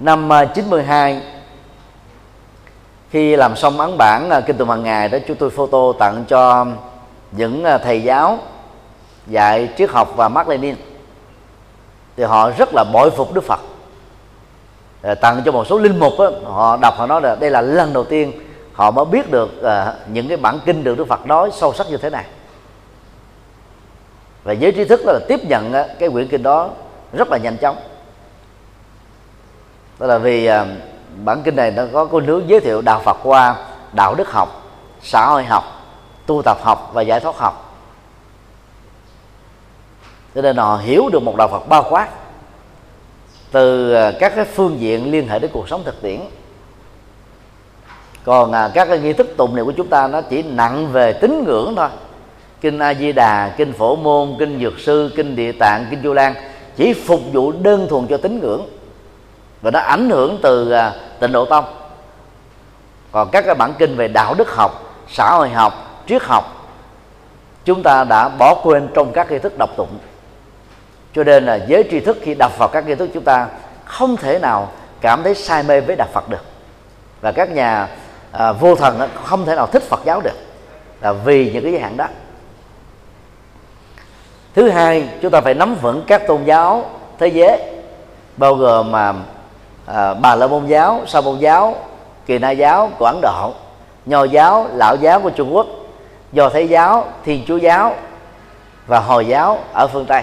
Năm à, 92 khi làm xong ấn bản à, kinh tụng hàng ngày đó chúng tôi photo tặng cho những à, thầy giáo dạy triết học và Mark Lenin thì họ rất là bội phục Đức Phật. Ờ, tặng cho một số linh mục đó, họ đọc họ nói là đây là lần đầu tiên họ mới biết được uh, những cái bản kinh được Đức Phật nói sâu sắc như thế này. Và giới trí thức là tiếp nhận uh, cái quyển kinh đó rất là nhanh chóng. Đó là vì uh, bản kinh này nó có cô nước giới thiệu đạo Phật qua đạo đức học xã hội học tu tập học và giải thoát học. Cho nên họ hiểu được một đạo Phật bao quát từ à, các cái phương diện liên hệ đến cuộc sống thực tiễn. Còn à, các cái nghi thức tụng niệm của chúng ta nó chỉ nặng về tín ngưỡng thôi. Kinh a di đà kinh phổ môn kinh dược sư kinh địa tạng kinh du lan chỉ phục vụ đơn thuần cho tín ngưỡng và nó ảnh hưởng từ à, tịnh độ tông. Còn các cái bản kinh về đạo đức học xã hội học triết học chúng ta đã bỏ quên trong các nghi thức đọc tụng. Cho nên là giới tri thức khi đọc vào các nghi thức chúng ta không thể nào cảm thấy say mê với đạo Phật được. Và các nhà à, vô thần không thể nào thích Phật giáo được là vì những cái giới hạn đó. Thứ hai chúng ta phải nắm vững các tôn giáo thế giới bao gồm mà à, bà la môn giáo sa môn giáo kỳ na giáo của ấn độ nho giáo lão giáo của trung quốc do thái giáo thiên chúa giáo và hồi giáo ở phương tây.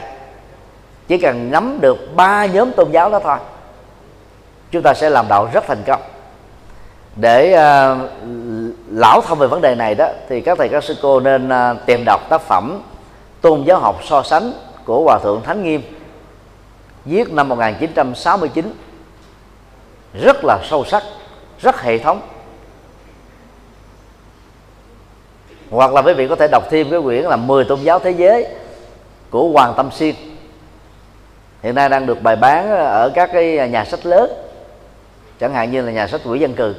Chỉ cần nắm được ba nhóm tôn giáo đó thôi chúng ta sẽ làm đạo rất thành công. Để uh, lão thông về vấn đề này đó thì các thầy các sư cô nên uh, tìm đọc tác phẩm tôn giáo học so sánh của hòa thượng Thánh Nghiêm viết năm 1969 rất là sâu sắc rất hệ thống. Hoặc là quý vị có thể đọc thêm cái quyển là 10 tôn giáo thế giới của Hoàng Tâm Xuyên hiện nay đang được bày bán ở các cái nhà sách lớn chẳng hạn như là nhà sách quỹ dân cư.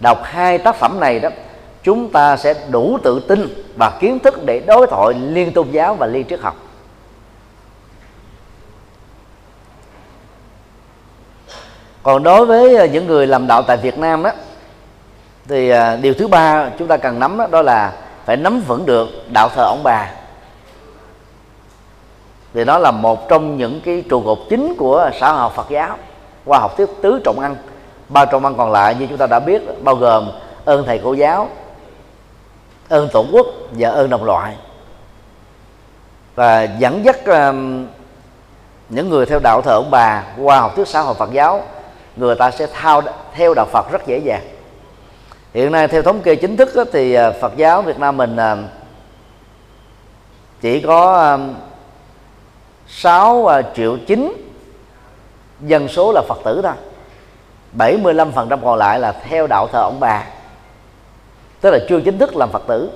Đọc hai tác phẩm này đó chúng ta sẽ đủ tự tin và kiến thức để đối thoại liên tôn giáo và liên triết học. Còn đối với những người làm đạo tại Việt Nam đó thì à, điều thứ ba chúng ta cần nắm đó, đó là phải nắm vững được đạo thờ ông bà. Thì đó là một trong những cái trụ cột chính của xã hội Phật giáo qua học thuyết tứ trọng ăn ba trọng ăn còn lại như chúng ta đã biết bao gồm ơn thầy cô giáo ơn tổ quốc và ơn đồng loại. Và dẫn dắt um, những người theo đạo thờ ông bà qua học thuyết xã hội Phật giáo người ta sẽ thao theo đạo Phật rất dễ dàng hiện nay theo thống kê chính thức đó, thì à, Phật giáo Việt Nam mình à, chỉ có à, 6 triệu chín dân số là Phật tử thôi. 75% còn lại là theo đạo thờ ông bà. Tức là chưa chính thức làm phật tử.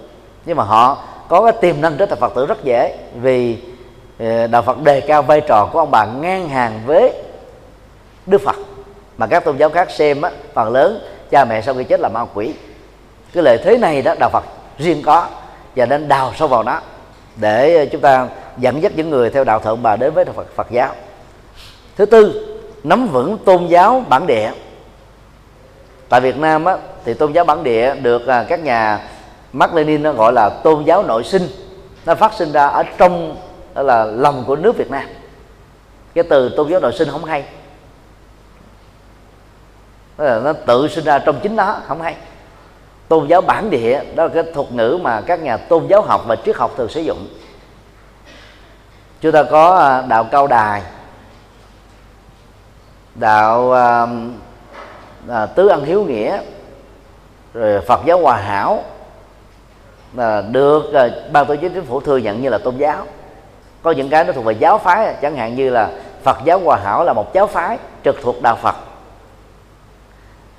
Nhưng mà họ có cái tiềm năng trở thành phật tử rất dễ vì đạo phật đề cao vai trò của ông bà ngang hàng với đức phật. Mà các tôn giáo khác xem á, phần lớn cha mẹ sau khi chết là ma quỷ. Cái lợi thế này đó đạo phật riêng có và nên đào sâu vào nó để chúng ta dẫn dắt những người theo đạo thượng bà đến với đạo phật phật giáo. Thứ tư nắm vững tôn giáo bản địa. Tại Việt Nam á, thì tôn giáo bản địa được à, các nhà Mark Lenin nó gọi là tôn giáo nội sinh. Nó phát sinh ra ở trong đó là lòng của nước Việt Nam. Cái từ tôn giáo nội sinh không hay đó là nó tự sinh ra trong chính nó không hay. Tôn giáo bản địa đó là cái thuật ngữ mà các nhà tôn giáo học và triết học thường sử dụng. Chúng ta có à, đạo cao đài đạo à, à, tứ ân hiếu nghĩa rồi phật giáo hòa hảo là được à, ban tổ chức chính phủ thừa nhận như là tôn giáo. Có những cái nó thuộc về giáo phái chẳng hạn như là phật giáo hòa hảo là một giáo phái trực thuộc đạo phật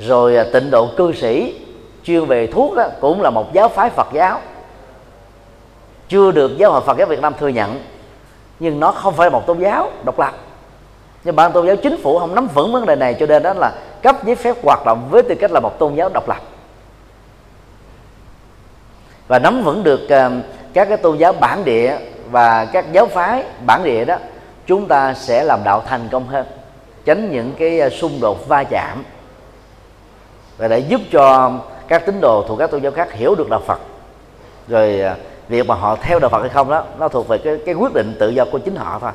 rồi à, tịnh độ cư sĩ chuyên về thuốc đó, cũng là một giáo phái phật giáo. Chưa được giáo hội phật giáo việt nam thừa nhận nhưng nó không phải là một tôn giáo độc lập. Nhưng ban tôn giáo chính phủ không nắm vững vấn đề này cho nên đó là cấp giấy phép hoạt động với tư cách là một tôn giáo độc lập. Và nắm vững được uh, các cái tôn giáo bản địa và các giáo phái bản địa đó chúng ta sẽ làm đạo thành công hơn tránh những cái à, xung đột va chạm và để giúp cho các tín đồ thuộc các tôn giáo khác hiểu được đạo Phật. Rồi à, việc mà họ theo đạo Phật hay không đó nó thuộc về cái, cái quyết định tự do của chính họ thôi.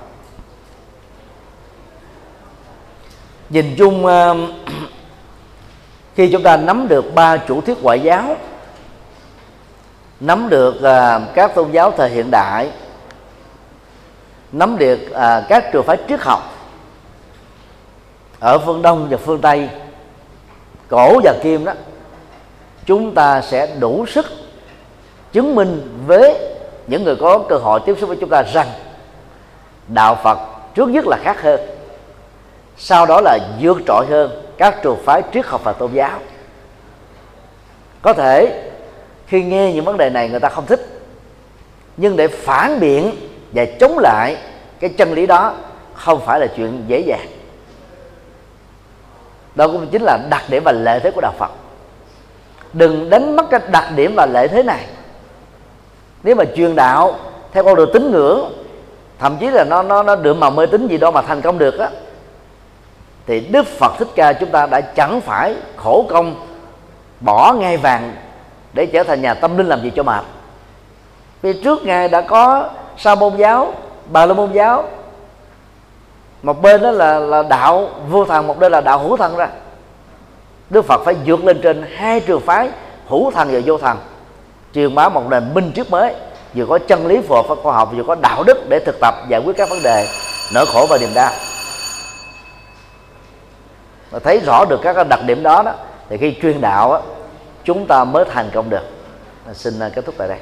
Nhìn chung à, khi chúng ta nắm được ba chủ thuyết ngoại giáo nắm được à, các tôn giáo thời hiện đại nắm được các trường phái triết học ở phương đông và phương tây cổ và kim đó, chúng ta sẽ đủ sức chứng minh với những người có cơ hội tiếp xúc với chúng ta rằng đạo phật trước nhất là khác hơn, sau đó là vượt trội hơn các trường phái triết học và tôn giáo. Có thể khi nghe những vấn đề này người ta không thích, nhưng để phản biện và chống lại cái chân lý đó không phải là chuyện dễ dàng đó cũng chính là đặc điểm và lợi thế của đạo phật. Đừng đánh mất cái đặc điểm và lợi thế này. Nếu mà truyền đạo theo con đường tín ngưỡng, thậm chí là nó nó nó được màu mê tín gì đó mà thành công được á, thì đức phật thích ca chúng ta đã chẳng phải khổ công bỏ ngai vàng để trở thành nhà tâm linh làm gì cho mệt. Vì trước ngài đã có sa môn giáo bà la môn giáo một bên đó là là đạo vô thần một bên là đạo hữu thần ra. Đức phật phải vượt lên trên hai trường phái hữu thần và vô thần. Truyền bá một nền minh triết mới vừa có chân lý phù hợp với khoa học vừa có đạo đức để thực tập giải quyết các vấn đề nỗi khổ và niềm đau. Và thấy rõ được các đặc điểm đó đó thì khi truyền đạo đó, chúng ta mới thành công được. Xin kết thúc tại đây.